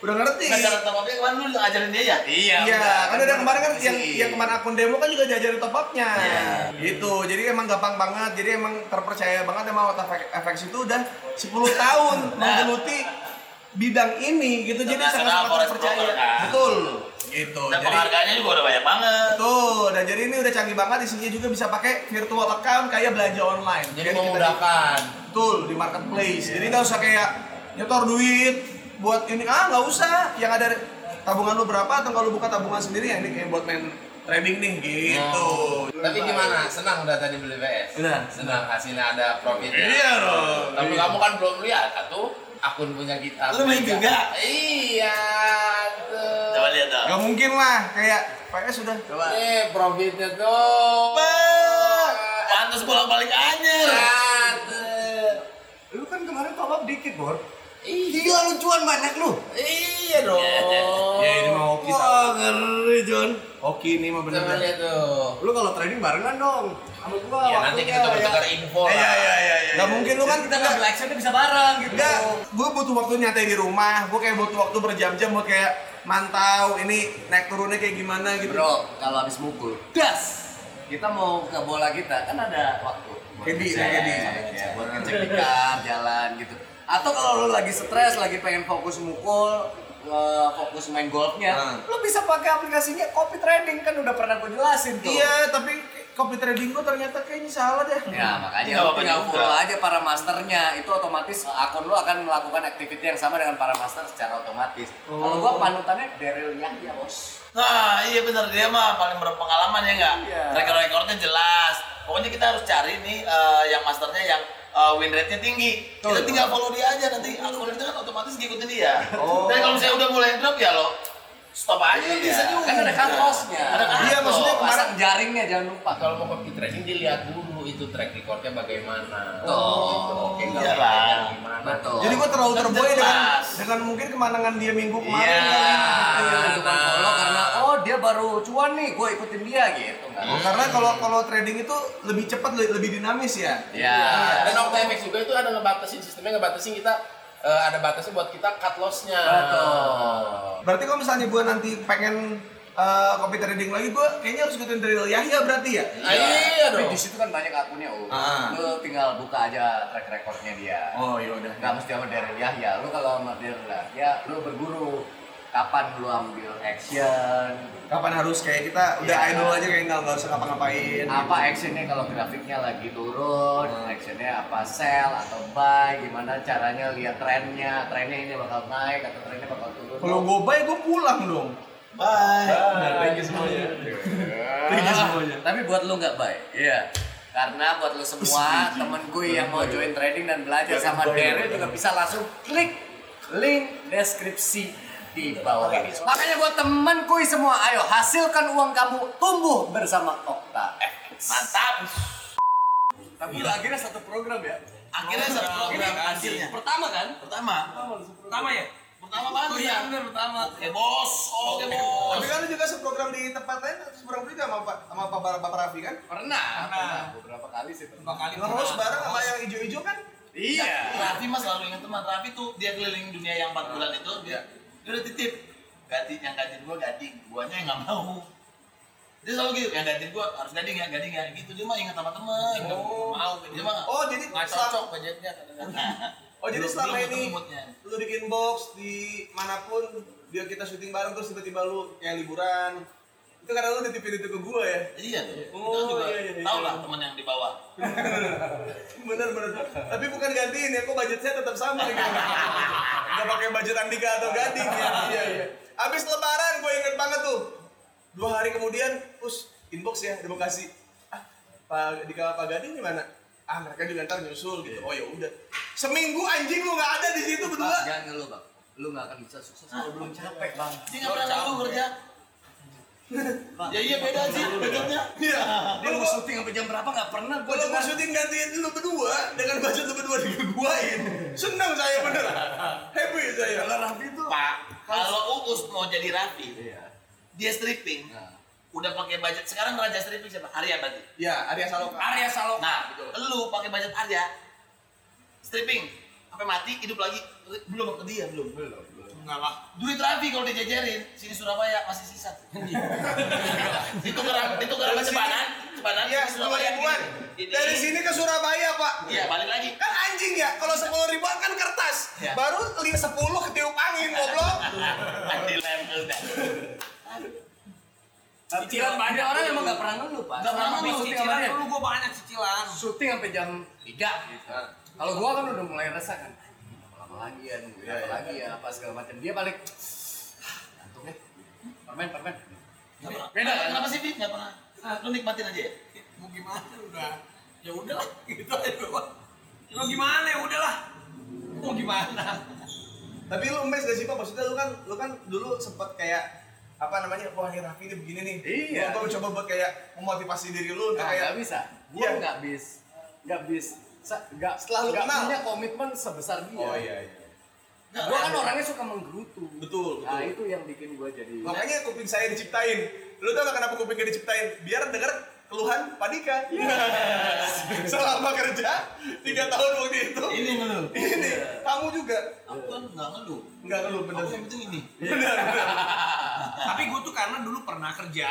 Udah ngerti. Cara top up-nya kemarin lu udah ngajarin dia ya? Iya. Iya, kan ada kemarin kan yang yang kemarin akun demo kan juga diajarin top up-nya. Iya. Gitu. Jadi emang gampang banget. Jadi emang terpercaya banget emang Auto FX itu udah 10 tahun menggeluti bidang ini gitu. Jadi Karena sangat forex terpercaya. kan. Betul. Gitu. Dan Jadi penghargaannya juga udah banyak banget. Betul, dan jadi ini udah canggih banget isinya juga bisa pakai virtual account kayak belanja online. Jadi kita- memudahkan. Betul, di marketplace. Jadi nggak usah kayak nyetor duit, buat ini ah nggak usah yang ada tabungan lu berapa atau kalau buka tabungan sendiri ya ini kayak buat main trading nih gitu Tapi gimana? Senang udah tadi beli PS? Udah. Senang hasilnya ada profitnya. Iya dong. Tapi kamu kan belum lihat tuh akun punya kita. Lu main juga? Iya. Coba lihat dong. Gak mungkin lah kayak PS sudah Coba. Eh, profitnya tuh. Pantas bolak-balik anjir. Ah, tuh. Lu kan kemarin top up dikit, Bor. Iya. Gila lu cuan banyak lu. Iya dong. ya ini mah hoki Wah, ngeri, John. hoki ini mah Coba bener lihat tuh. Lu kalau trading barengan dong. Sama gua. Ya nanti kita coba ya. tukar info lah. Iya iya iya iya. Gak mungkin lu kan Kita ngambil actionnya bisa bareng gitu. Enggak, gue butuh waktu nyantai di rumah. Gue kayak butuh waktu berjam-jam buat kayak mantau ini naik turunnya kayak gimana gitu. Bro, kalau habis mukul, das. Kita mau ke bola kita kan ada waktu. Kedi, ngecek, kedi. ya, buat ngecek di kar, jalan gitu. Atau kalau lu lagi stres, lagi pengen fokus mukul, eh, fokus main golfnya, Nah. lu bisa pakai aplikasinya Copy Trading kan udah pernah gue jelasin tuh. Iya, tapi copy trading gue ternyata kayaknya salah deh. Ya makanya Nggak lu apa-apa tinggal juga. follow aja para masternya itu otomatis akun lu akan melakukan aktiviti yang sama dengan para master secara otomatis. Kalau gua panutannya Daryl Yahya bos. Nah, iya benar dia mah paling berpengalaman ya enggak? Iya. Rekor-rekornya jelas. Pokoknya kita harus cari nih eh, yang masternya yang eh, win rate-nya tinggi. Kita Betul. tinggal follow dia aja nanti akun itu kan otomatis ngikutin dia. Oh. Dan kalau misalnya udah mulai drop ya lo stop aja Iya. bisa juga. Kan ada cut loss-nya. Ada cut Iya, maksudnya kemarin- Pasang jaringnya jangan lupa. Kalau mau copy trading dilihat dulu itu track recordnya bagaimana. Betul. Gitu. Oke, nggak Iyalah. belajar gimana. Betul. Jadi gue terlalu Kan terboy dengan dengan mungkin kemenangan dia minggu kemarin. Iya. kan. Iya, bukan follow karena oh dia baru cuan nih, gue ikutin dia gitu. Oh, karena kalau kalau trading itu lebih cepat lebih, lebih dinamis ya. Ya. Dan OptiMX juga itu ada ngebatasin sistemnya ngebatasin kita eh, ada batasnya buat kita cut loss-nya. Betul. Berarti kalau misalnya gue nanti pengen eh, copy trading lagi, gue kayaknya harus ikutin dari Yahya berarti ya. Ah, iya Tapi dong. di situ kan banyak akunnya, oh. Ah. Lu tinggal buka aja track recordnya dia. Oh iya udah. Gak mesti sama Daryl Yahya. Lu kalau sama Daryl Yahya, lu berguru kapan lu ambil action, Kapan harus kayak kita udah Iya. idol aja kayak nggak nggak usah ngapa-ngapain. apa actionnya kalau grafiknya lagi turun, actionnya apa sell atau buy, gimana caranya lihat trennya, trennya ini bakal naik atau trennya bakal turun. Kalau gue buy, gue pulang dong. Bye. Thank you semuanya. Thank you semuanya. Tapi buat lu nggak baik, iya. Karena buat lu semua temen gue yang mau join trading dan belajar sama Daryl juga bisa langsung klik link deskripsi di bawah ini. Makanya buat temen gue semua, ayo hasilkan uang kamu tumbuh bersama Okta FX. Mantap. Tapi akhirnya satu program ya. Akhirnya satu program hasilnya. Pertama kan? Pertama. Pertama ya? Pertama banget. Oh iya bener pertama. Oke bos, oke bos. Tapi kan lu juga seprogram di tempat lain, seprogram juga sama Pak sama Pak Bapak Raffi kan? Pernah, pernah. Beberapa kali sih. Dua kali Ngeros bareng sama yang hijau-hijau kan? Iya. Raffi mas selalu ingat teman Raffi tuh dia keliling dunia yang 4 bulan itu dia, dia udah titip. Gading yang gading gua gading. Guanya yang nggak mau. Dia selalu gitu yang gading gua harus gading ya gading ya. Gitu dia mah ingat sama teman Oh. mau dia mah Oh jadi Nggak cocok budgetnya kadang-kadang. Oh jadi selama ini lu di inbox di mana pun dia kita syuting bareng terus tiba-tiba lu kayak liburan itu karena lu nitipin itu ke gua ya? Iya tuh. Oh, kita juga. iya, iya, iya. tau lah teman yang di bawah. Bener bener. Tapi bukan gantiin ya kok budget saya tetap sama gitu nggak pakai budget Andika atau Gading ya. Iya iya. Abis lebaran gue inget banget tuh. Dua hari kemudian us inbox ya di Bekasi. Ah Pak Dika Pak Gading di mana? Ah mereka juga ntar nyusul gitu. Oh ya udah. Seminggu anjing lu nggak ada di situ berdua. Jangan ngeluh bang. Lu nggak akan bisa sukses kalau belum capek bang. dia nggak pernah tahu kerja ya iya beda sih budgetnya iya Dia mau syuting sampai jam berapa? Nggak pernah. Gua kalau mau syuting gantiin lu berdua dengan budget lu berdua diguain seneng saya bener. Happy saya. Kalau Raffi tuh. pak kalau Uus mau jadi Raffi Iya. dia stripping. Nah. udah pakai budget. Sekarang raja stripping siapa? Arya berarti? Ya Arya Saloka. Arya Saloka. nah lu pakai budget Arya stripping. Sampai mati hidup lagi. Belum ke dia belum. Belum Enggak lah. duit Raffi kalau dijajarin sini Surabaya masih sisa itu gerak itu gerak ke Cepanan Cepanan Iya, Surabaya ribuan. Dari sini ke Surabaya, Pak. iya balik lagi Kan anjing ya, kalau sepuluh ribuan kan kertas. Iya. Baru li sepuluh ketiup angin, goblok. di level dah Cicilan banyak orang emang nggak pernah ngeluh pak. Nggak pernah ngeluh, Cicilan dia. dulu gua banyak cicilan. Syuting sampai jam 3 gitu. Kalau gua kan udah mulai resah kan. Apalagi ya nungguin Iya, iya. apalagi ya apa segala macam dia balik gantung deh permen permen Beda Beda, kan? Kenapa sih, Fit? Nggak pernah. Lu nikmatin aja ya? mau gimana udah ya udahlah gitu aja gua mau gimana ya udahlah mau gimana Tapi lu mes gak sih Pak? Maksudnya lu kan lu kan dulu sempet kayak apa namanya? Wah, ini Raffi ini begini nih. Iya. Gua, gua coba buat kayak memotivasi diri lu Nah, kayak nggak bisa. Gua Iya. nggak bis, nggak bis, nggak Setelah lu kenal. punya komitmen sebesar dia. Oh iya iya. Gua kan orangnya suka menggerutu. Betul, Nah betul. itu yang bikin gua jadi. Makanya kuping saya diciptain. Lu tau gak kenapa kupingnya diciptain? Biar denger keluhan Padika. Selama kerja tiga tahun waktu itu. Ini ngeluh. Ini kamu juga Aku kan nggak ngeluh. nggak keluh bener Aku yang penting ini. Bener bener. tapi gue tuh karena dulu pernah kerja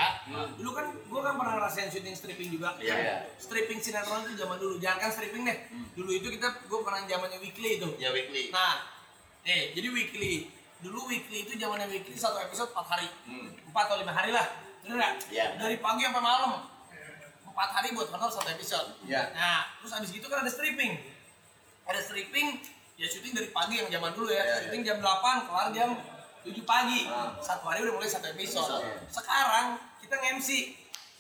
dulu kan gue kan pernah ngerasain syuting stripping juga Iya, iya. stripping sinetron itu zaman dulu jangan kan stripping deh dulu itu kita gue pernah zamannya weekly itu Ya weekly. nah eh jadi weekly dulu weekly itu zamannya weekly satu episode 4 hari Hmm. 4 atau lima hari lah bener nggak Iya. dari pagi sampai malam empat hari buat honor satu episode. Iya. nah terus abis itu kan ada stripping. Ada stripping ya syuting dari pagi yang zaman dulu ya. Iya, syuting jam 8 kelar jam 7 pagi. Ah. satu hari udah mulai satu episode. Sekarang kita nge-MC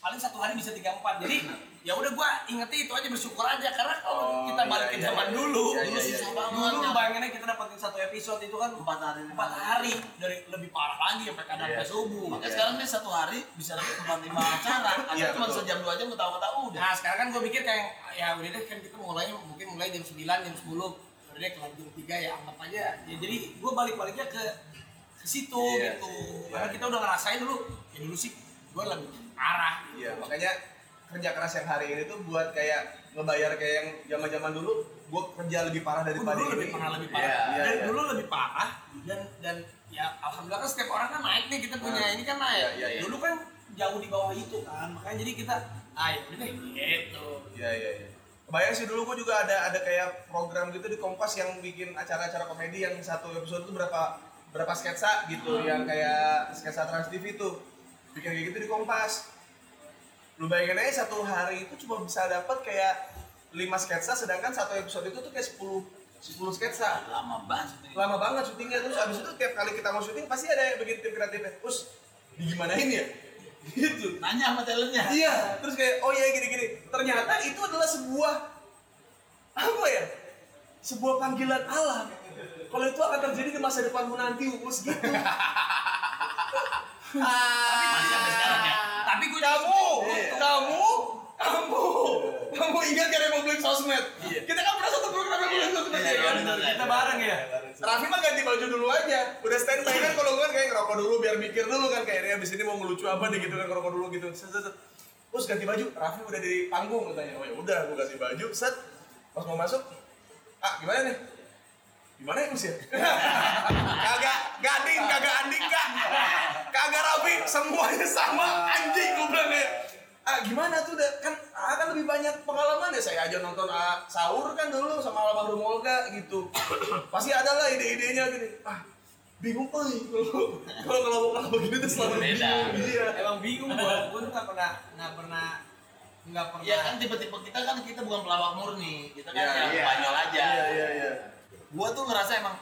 paling satu hari bisa 34 jadi ya udah gua ingetnya itu aja bersyukur aja karena kalau Oh, kita balik iya, ke iya, zaman iya. dulu Iya, dulu iya, susah iya. banget dulu bayangannya kita dapetin satu episode itu kan Empat hari. empat hari dari lebih parah lagi sampai kadang Iya. subuh Makanya sekarang dia satu hari bisa dapat empat lima acara. Iya, cuma sejam dua jam ketawa-ketawa udah. Nah sekarang kan gue mikir kayak ya udah deh kan kita mulainya mungkin mulai jam 9, jam 10 Udah deh kelar jam 3 ya anggap aja ya, Jadi gue balik-baliknya ke, ke situ Iya. gitu Iya. Karena kita udah ngerasain dulu Ya dulu sih gue lebih parah Iya, makanya kerja keras yang hari ini tuh buat kayak ngebayar kayak yang zaman-zaman dulu gua kerja lebih parah daripada dulu lebih ini. parah lebih parah Iya, iya, dan iya. dulu lebih parah dan dan ya alhamdulillah kan setiap orang kan naik nih kita punya Nah. ini kan naik Iya, iya, iya. dulu kan jauh di bawah itu kan makanya jadi kita ah ya udah deh gitu Iya, iya, iya. Kebayang sih dulu gua juga ada ada kayak program gitu di Kompas yang bikin acara-acara komedi yang satu episode itu berapa berapa sketsa gitu yang kayak sketsa Trans TV tuh. Bikin kayak gitu di Kompas. Lu bayangin aja satu hari itu cuma bisa dapat kayak 5 sketsa sedangkan satu episode itu tuh kayak 10 10 sketsa. Lama banget. syuting. lama banget syutingnya terus abis itu tiap kali kita mau syuting pasti ada yang bikin tim kreatifnya terus digimanain ya gitu Nanya sama talentnya. iya terus kayak oh iya gini gini ternyata itu adalah sebuah apa ya sebuah panggilan alam kalau itu akan terjadi di masa depanmu nanti umus gitu Masih sampai sekarang ya. Gue kamu kamu kamu kamu ingat gak Republik Sosmed kita kan pernah satu program Republik Sosmed Iya, ya kan benar, benar. kita bareng ya Raffi mah ganti baju dulu aja. Udah standby kan kalau gue kan kayak ngerokok dulu biar mikir dulu kan kayak ini abis ini mau ngelucu apa nih gitu kan ngerokok dulu gitu. Set, set, set. Terus ganti baju, Raffi udah di panggung katanya. Oh ya udah, gue ganti baju, set. Pas mau masuk, ah gimana nih? Gimana ya ya? kagak gading, kagak anding kak. Kagak Raffi, semuanya sama anjing gue bilang ya. Ah gimana tuh udah kan ah, kan lebih banyak pengalaman ya saya aja nonton ah, sahur kan dulu sama almarhum Olga gitu pasti ada lah ide-idenya gini ah bingung oh kalau kalau kalau kalau begini tuh selalu Beda. bingung iya emang bingung gue gue tuh nggak pernah nggak pernah nggak pernah Ya kan tipe-tipe kita kan kita bukan pelawak murni. Kita kan Iya, yang banyol aja. iya iya iya Gua tuh ngerasa emang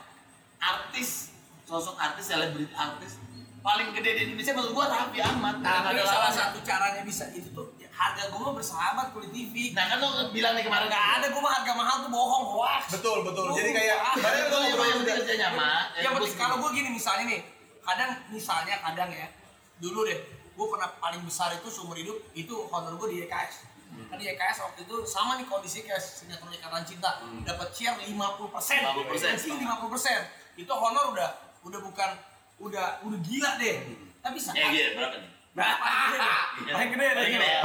artis sosok artis selebriti artis paling gede di Indonesia menurut gua Raffi Ahmad. tapi Ada salah satu caranya bisa itu tuh ya, harga gue mah bersahabat kulit TV Nah kan lo bilang nih kemarin. Nggak ada gue mah harga mahal tuh bohong hoax. Betul betul. Jadi Oh, kayak ah, Itu gue yang penting kerjanya mah. ya penting kalau gue gini misalnya nih kadang misalnya kadang ya dulu deh gue pernah paling besar itu seumur hidup itu honor gue di Kan di YKS waktu itu sama nih kondisi kayak sinetron ikatan cinta dapat share 50% 50%. 50% 50% itu honor udah udah bukan udah udah gila deh tapi saat Ya gitu berapa nih? berapa paling gede deh Paling gede ya?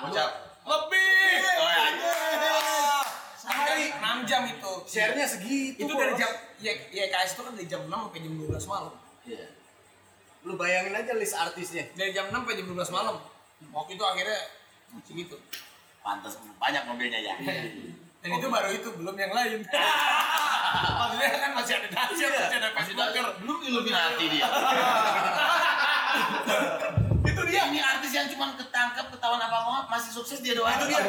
Bocap. lebih Oh, iya. sehari 6 jam itu Share-nya segitu. itu dari jam ya YKS itu kan dari jam 6 sampai jam 12 malam Iya. Lu bayangin aja list artisnya. dari jam 6 sampai jam 12 malam waktu itu akhirnya segitu Pantas banyak mobilnya ya. dan itu baru itu belum yang lain maksudnya kan masih ada dasi masih ada ada belum Illuminati dia. itu dia Ini artis yang cuma ketangkep ketahuan apa apa masih sukses dia doang. Itu dia.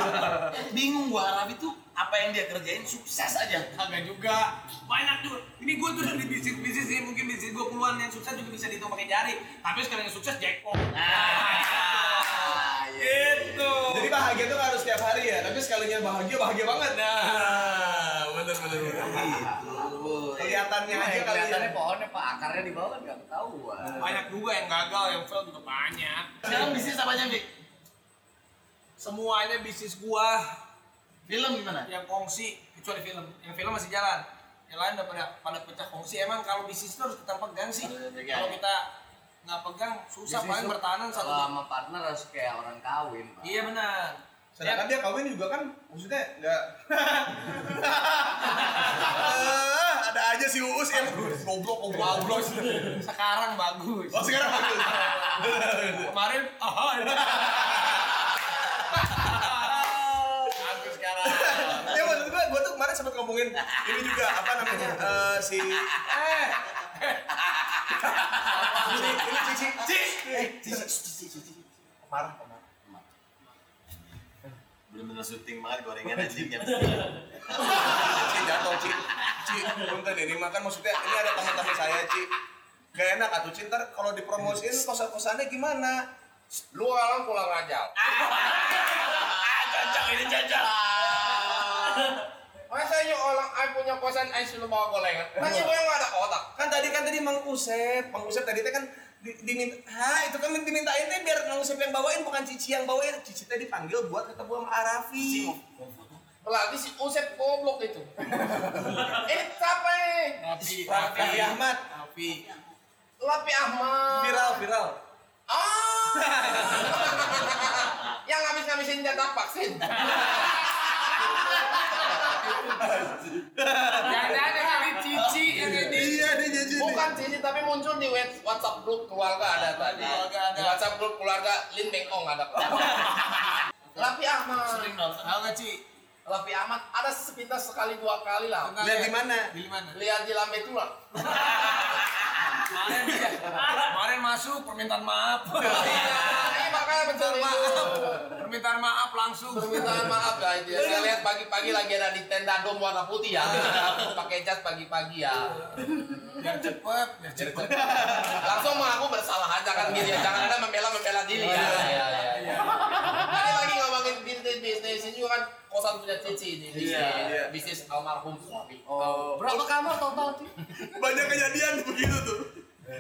Bingung gua Raffi tuh apa yang dia kerjain sukses aja. Kagak juga. Banyak juga. Ini gue tuh dari bisnis bisnis ini mungkin bisnis gue keluar yang sukses juga bisa dihitung pakai jari. Tapi sekarang yang sukses jackpot. Nah, Gitu. Jadi bahagia tuh nggak harus tiap hari ya, tapi sekalinya bahagia bahagia banget. Nah, bener bener. bener. Kelihatannya aja kali ya. Kelihatannya pohonnya pak akarnya di bawah nggak ketahuan. Banyak juga yang gagal, yang fail juga banyak. Sekarang bisnis apanya, Vic? Semuanya bisnis gua Film gimana? yang kongsi kecuali film. Yang film masih jalan. Yang lain udah pada pada pecah kongsi. Emang kalau bisnis itu harus kita pegang sih. Harus pegang, Kalau ya. kita nggak pegang susah paling tuh bertahan satu. Sama partner harus kayak orang kawin. Pak. Iya benar. Sedangkan dia kawin juga kan maksudnya nggak Eh, ada aja si Uus yang goblok goblok. Bagus. Sekarang bagus. Oh sekarang bagus. Kemarin ah Bagus sekarang. ya maksud gua, gua tuh kemarin sempat ngomongin ini juga apa namanya eh, si eh ini ini cici cici cici cici cici marah marah Bener-bener syuting banget gorengan anjing jam Ci jatuh Ci. Ci punten ini makan maksudnya ini ada teman-teman saya Ci. Gak enak atuh Ci. Ntar kalau dipromosiin kosan-kosannya gimana? Lu orang pulang aja. Cocok ini cocok. Masa yuk orang ay punya kosan ay suruh bawa gorengan. Kan ibu yang nggak ada otak. kan tadi kan tadi Mang Usep Mang Usep tadi teh kan di, diminta ha itu kan dimintain teh biar Mang Usep yang bawain bukan Cici yang bawain Cici teh dipanggil buat ketemu sama Arafi Berarti si Usep goblok itu. Ini siapa nih? Rapi, Raffi Ahmad Rapi. Lapi Ahmad. viral viral Ah. yang habis ngabisin jatah vaksin. Jangan-jangan yang ini cici yang ini. iya dia jadi Bukan Cici tapi muncul di WhatsApp grup keluarga ada tadi. Keluarga ada. Di WhatsApp grup keluarga Lin Beng Ong ada. Lapi Ahmad. Sering nonton. Tahu nggak Ci? Lapi Ahmad ada sepintas sekali dua kali lah. Lihat ya? di mana Di mana? Lihat di lambe tulang. Kemarin dia. Kemarin masuk permintaan maaf. Ini makanya betul maaf. Permintaan maaf langsung. Permintaan maaf guys ya. Saya lihat pagi-pagi lagi ada di tenda dom warna putih ya. Pakai jas pagi-pagi ya. Biar cepet, biar cepet. Langsung mengaku bersalah aja kan gitu ya. Jangan ada membela-membela diri ya. Iya, iya, iya. Tadi lagi ngomongin bisnis bisnis ini juga kan kosan punya Cici di bisnis, Iya, iya. bisnis almarhum suami. Oh, berapa kamar total sih? banyak kejadian begitu tuh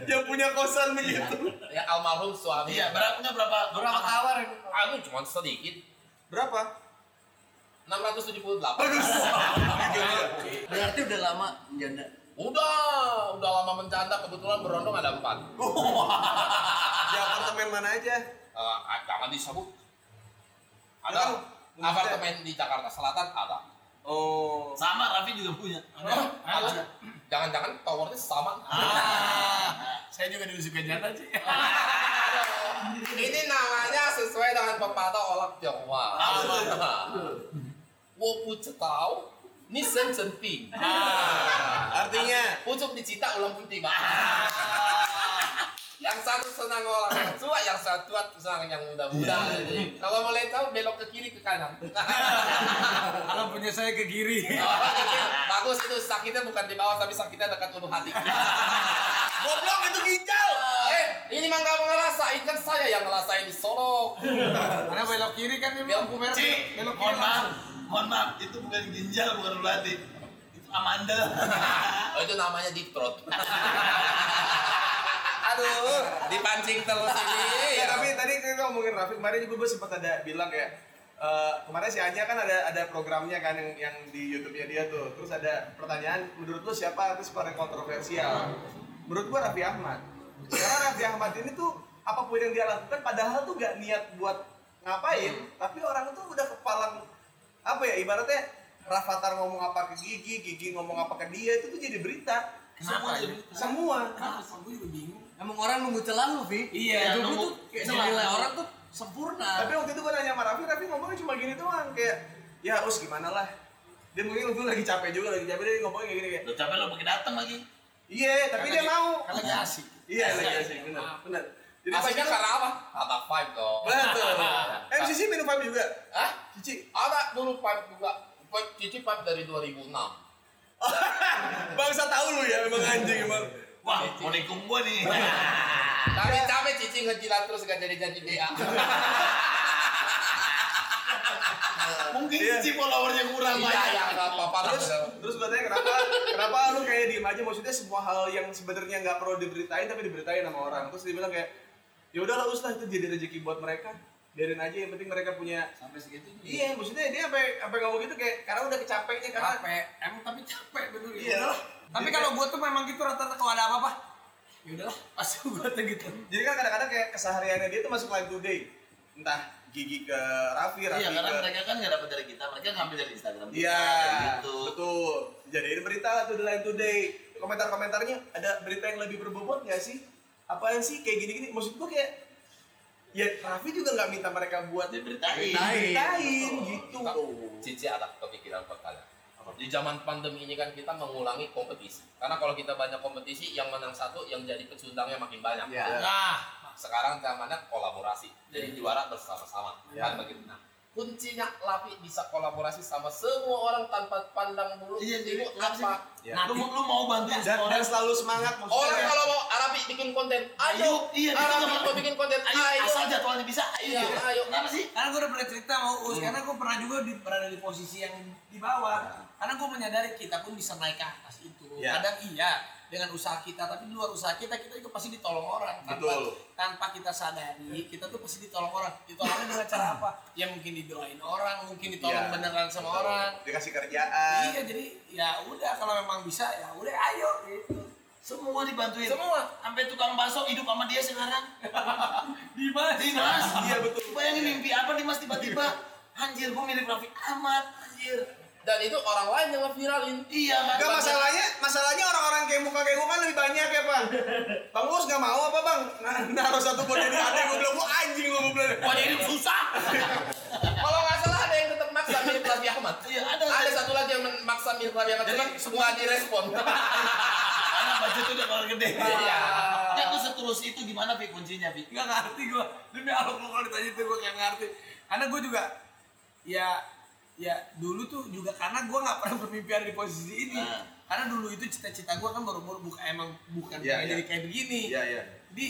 yang punya kosan begitu Ya almarhum suami. Iya, berapa enggak berapa? Berapa kamar ini? Aku cuma sedikit. berapa 678. bagus Berarti udah lama janda. Udah, udah lama mencanda kebetulan berondong ada empat. di apartemen mana aja Eh, jangan disebut. Ada Tahu. apartemen di Jakarta Selatan ada. Oh Sama Raffi juga punya. Ada. Jangan-jangan towernya sama. Ah, saya juga dulu suka janda Ci. Ini namanya sesuai dengan pepatah orang Tionghoa. Wo pu tahu, ni sen sen ping. artinya Pucuk dicita ulang putih, Pak. Yang satu senang orang yang tua, yang satu senang yang muda-muda. Jadi, Kalau boleh tahu belok ke kiri ke kanan. Kalau punya saya ke kiri. Bagus itu sakitnya bukan di bawah tapi sakitnya dekat ulu hati. goblok itu ginjal eh, ini mah nggak ngerasain kan saya yang ngerasain di Solo. Karena belok kiri kan ini lampu merah. Belok mohon kiri. maaf. Mohon maaf, itu bukan ginjal, bukan ulati. Itu amandel. Oh, itu namanya deep throat. Aduh, dipancing terus ini. ya, tapi tadi kita ngomongin Rafi kemarin juga gue sempat ada bilang ya eh, kemarin si Anya kan ada ada programnya kan yang, yang di YouTube-nya dia tuh terus ada pertanyaan menurut lu siapa artis paling kontroversial menurut gue Raffi Ahmad karena Raffi Ahmad ini tuh apa pun yang dia lakukan padahal tuh gak niat buat ngapain tapi orang tuh udah kepalang apa ya ibaratnya Rafathar ngomong apa ke Gigi, Gigi ngomong apa ke dia itu tuh jadi berita Kenapa ya? semua Kenapa? Gue juga bingung. Emang orang nunggu celah lu, Vi. Iya, lu nunggu tuh kayak celah. dinilai orang tuh sempurna. Tapi waktu itu gue nanya sama Raffi, Raffi ngomongnya cuma gini doang kayak ya us gimana lah. Dia mungkin waktu itu lagi capek juga, lagi capek dia ngomongnya kayak gini kayak Lo capek lo pakai datang lagi. iya tapi dia mau. Kan lagi asik. Iya lagi asik benar benar. Jadi pas Asiknya itu karena apa? Kata five dong. betul. Eh Cici minum vape juga. Hah? Cici. Ada dulu five juga. Cici Pap dari 2006. Bangsa tahu lu ya memang anjing emang. Wah, mau nikung gua nih. Tapi capek Cici ngejilat terus gak jadi jadi BA. Mungkin Iya. si followernya kurang Iya, banyak. ya nggak apa-apa. Terus terus gue tanya kenapa kenapa lu kayak diem aja maksudnya semua hal yang sebenarnya nggak perlu diberitain tapi diberitain sama orang. Terus dia bilang kayak ya udahlah Ustaz itu jadi rezeki buat mereka. Biarin aja yang penting mereka punya Sampai segitu. Iya, maksudnya dia sampai sampai ngomong gitu kayak karena udah kecapeknya karena capek emang tapi capek bener Iya. ya udahlah. tapi kalau gue tuh memang gitu rata-rata kalau ada apa-apa ya udahlah pasti gue tuh gitu jadi kan kadang-kadang kayak kesehariannya dia tuh masuk live today. Entah gigi ke Raffi, Raffi Iya, karena ke mereka kan nggak dapat dari kita, mereka ngambil dari Instagram. Iya, gitu. betul. Jadiin berita tuh di Line Today. Komentar-komentarnya ada berita yang lebih berbobot nggak sih? Apaan sih kayak gini-gini? Maksud gua kayak ya Raffi juga nggak minta mereka buat Diberitain. beritain gitu. Cici ada kepikiran buat kalian. Di zaman pandemi ini kan kita mengulangi kompetisi. Karena kalau kita banyak kompetisi, yang menang satu, yang jadi pecundangnya makin banyak. Iya. nah Sekarang zamannya kolaborasi. Jadi juara bersama-sama. Ya. Kan begitu. Nah, kuncinya Lapi bisa kolaborasi sama semua orang tanpa pandang bulu Iya, jadi apa sih? apa? Ya. Lu, lu mau bantuin Dan, semua dan orang. selalu semangat maksudnya. Orang kalau mau Arabi bikin konten, ayo. Ayo, iya, kita Arabi mau bikin konten, Ayo, ayo. asal jadwalnya bisa, ayo. Iya, ayo. Kenapa sih? karena gue udah pernah cerita mau Us karena gue pernah juga di, berada di posisi yang di bawah karena gue menyadari kita pun bisa naik ke atas itu Ya. kadang iya dengan usaha kita tapi di luar usaha kita kita juga pasti ditolong orang tanpa Betul. tanpa kita sadari kita tuh pasti ditolong orang ditolongnya dengan cara apa ya mungkin didoain orang mungkin ditolong Iya, beneran sama betul. orang Dikasih kerjaan. iya jadi ya udah kalau memang bisa ya udah ayo gitu Semua dibantuin. semua Sampai tukang bakso hidup sama dia sekarang. Dimas Dimas. Iya, betul. Bayangin mimpi apa Dimas tiba-tiba. Anjir, gua mirip Raffi Ahmad. Anjir. Dan itu orang lain yang ngeviralin. Iya, kan? Enggak masalahnya, masalahnya orang-orang kayak muka kayak gua kan lebih banyak ya, Bang. Bang Us nggak mau apa, Bang? Nah, naruh satu buat jadi adek gua bilang, "Gua anjing gua bilang." Wah, hidup susah. Kalau nggak salah ada yang tetap maksa mirip Raffi Ahmad. Iya, ada. Ada satu lagi yang maksa mirip Raffi Ahmad. Jadi semua direspon. Karena budget udah keluar gede. Iya. Ya, lu setulus itu gimana, Pi, kuncinya, Pi? nggak ngerti gue demi Allah lu kalau ditanya itu gue nggak ngerti karena gue juga ya ya dulu tuh juga karena gue nggak pernah bermimpi ada di posisi ini Nah. karena dulu itu cita-cita gue kan baru-baru bukan emang bukan Iya, pengen iya. jadi kayak begini Iya, iya. jadi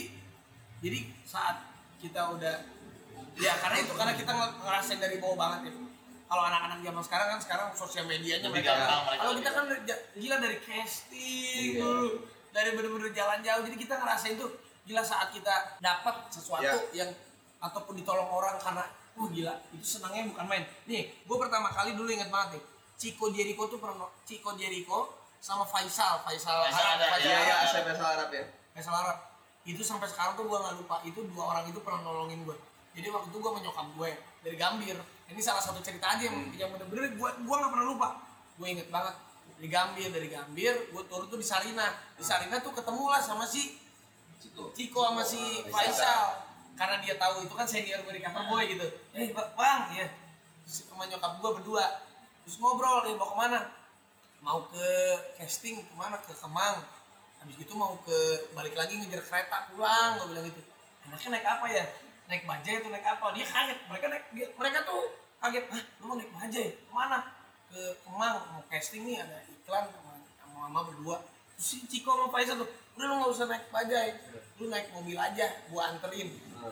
jadi saat kita udah ya karena itu karena kita nge- ngerasain dari bawah banget ya kalau anak-anak zaman sekarang kan sekarang sosial medianya Lebih mereka kalau kita kan gila dari casting Iya. dulu dari bener-bener jalan jauh jadi kita ngerasain tuh gila saat kita dapat sesuatu Iya. yang ataupun ditolong orang karena wah gila itu senangnya bukan main. Nih gue pertama kali dulu inget banget nih Chico Jericho tuh pernah Chico Jericho sama Faisal Faisal Faisal Arab, Faisal iya, Arab. asal asal Arab ya. Faisal Arab. Itu sampai sekarang tuh gue nggak lupa itu dua orang itu pernah nolongin gue jadi waktu itu gue menyokap gue dari Gambir. Ini salah satu cerita aja yang, yang bener-bener gue gue nggak pernah lupa. Gue inget banget dari Gambir dari Gambir gue turun tuh di Sarina di Sarina tuh ketemu lah sama si Ciko sama si Faisal karena dia tahu itu kan senior gue di kantor boy gitu. Eh Ba- bang ya. Terus sama nyokap gue berdua. Terus ngobrol nih mau ke mana? Mau ke casting ke mana? Ke Kemang. Habis itu mau ke balik lagi ngejar kereta pulang gue bilang gitu. Enaknya naik apa ya? Naik bajai atau naik apa? Dia kaget. Mereka naik dia, mereka tuh kaget. Hah, lu mau naik bajai ke mana? Ke Kemang mau casting nih ada iklan sama sama mama berdua. Terus si Ciko sama Faisal tuh udah lu nggak usah naik bajai lu naik mobil aja gua anterin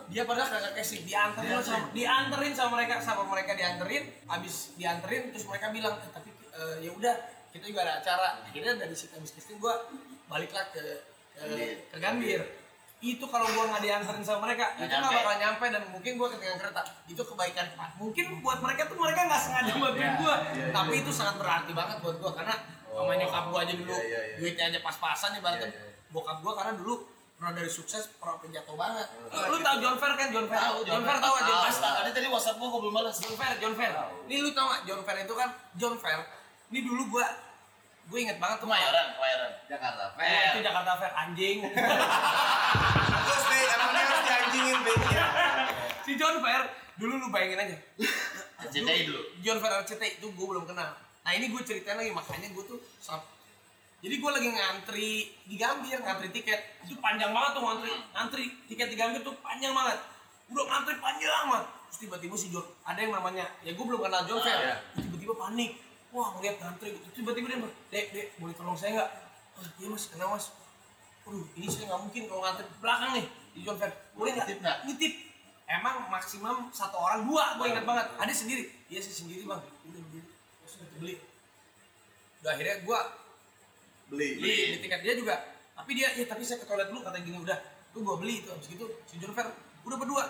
dia padahal kagak casting dianterin sama dianterin sama mereka sama mereka dianterin habis dianterin terus mereka bilang "Eh, tapi eh, ya udah kita juga ada acara. Akhirnya dari situ habis casting gua baliklah ke ke, ke Gambir. Itu kalau gua nggak dianterin sama mereka Nggak itu nggak bakal nyampe dan mungkin gua ketinggalan kereta. Itu kebaikan mungkin buat mereka tuh mereka nggak sengaja bantuin gua. tapi itu sangat berarti banget buat gua karena sama nyokap gua aja dulu Iya, iya, iya. duitnya aja pas-pasan Iya, iya. bokap gua karena dulu pernah dari sukses pernah penjatuh banget lu, lu tau John Fair kan John Fair Tahu, John Fair tau Fair tahu. Tadi tadi WhatsApp gua gua belum balas. John Fair, John Fair. Ini lu tau gak John Fair itu kan John Fair. Ini dulu gua gue inget banget tuh Kemayoran, Kemayoran. Jakarta Oh, itu Fair. Jakarta Fair anjing. Terus Be, emangnya harus dianjingin Be. Ya. si John Fair dulu lu bayangin aja. CTI dulu. John Fair RCT itu gue belum kenal. Nah ini gue ceritain lagi makanya gue tuh jadi gue lagi ngantri di Gambir, ngantri tiket. Itu panjang banget tuh ngantri. Ngantri tiket di Gambir tuh panjang banget. Udah ngantri panjang banget. Terus tiba-tiba si John, ada yang namanya, ya gue belum kenal John Fair. Iya. Terus Tiba-tiba panik. wah ngeliat ngantri gitu tiba-tiba dia bilang, dek dek boleh tolong saya nggak oh, iya mas kenapa mas Waduh, ini saya nggak mungkin kalau ngantri belakang nih di John Fair. Boleh nggak? Nitip? Nitip. Emang maksimum satu orang dua, gue ingat banget. Ada sendiri. Iya sih sendiri bang. Udah beli. Terus udah beli. Udah akhirnya gue Beli. beli di tiket dia juga. Tapi dia, ya tapi saya ke toilet dulu katanya gini udah. Tuh gue beli itu. Habis gitu si John Fair udah berdua.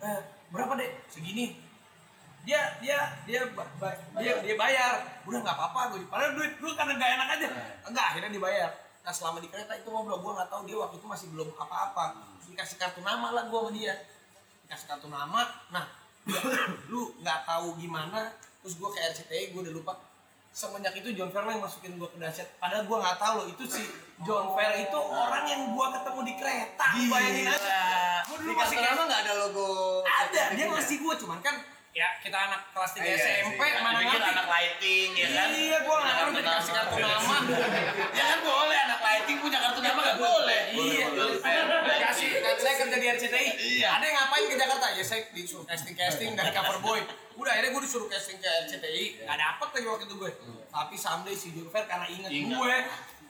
Eh, berapa deh? Segini. Dia dia dia ba- ba- dia dia bayar. Udah nggak apa-apa gue. Padahal duit gue karena gak enak aja. Enggak, akhirnya dibayar. Nah selama di kereta itu ngobrol gue nggak tahu dia waktu itu masih belum apa-apa. Terus Dikasih kartu nama lah gue sama dia. Dikasih kartu nama. Nah lu nggak tahu gimana. Terus gue ke RCTI gue udah lupa. Semenjak itu John Fair yang masukin gue ke dasyat. Padahal gue nggak tahu loh itu si John Fair itu orang yang gue ketemu di kereta. Lu Bayangin aja. Gue dulu Di masih kayak nggak ada logo. ada dia ngasih gue cuman kan ya kita anak kelas 3 Iya, SMP sih. mana ngerti? anak lighting ya kan? iya gue nggak ngerti dikasih kartu nama. Ya kan boleh anak lighting punya kartu nama nggak boleh. iya dikasih kan saya kerja di RCTI Iya. ada yang ngapain ke Jakarta? Ya saya disuruh casting casting dari cover boy. Udah akhirnya gue disuruh casting ke RCTI nggak dapet lagi waktu itu gue. Tapi someday si Fair karena inget Ingat. gue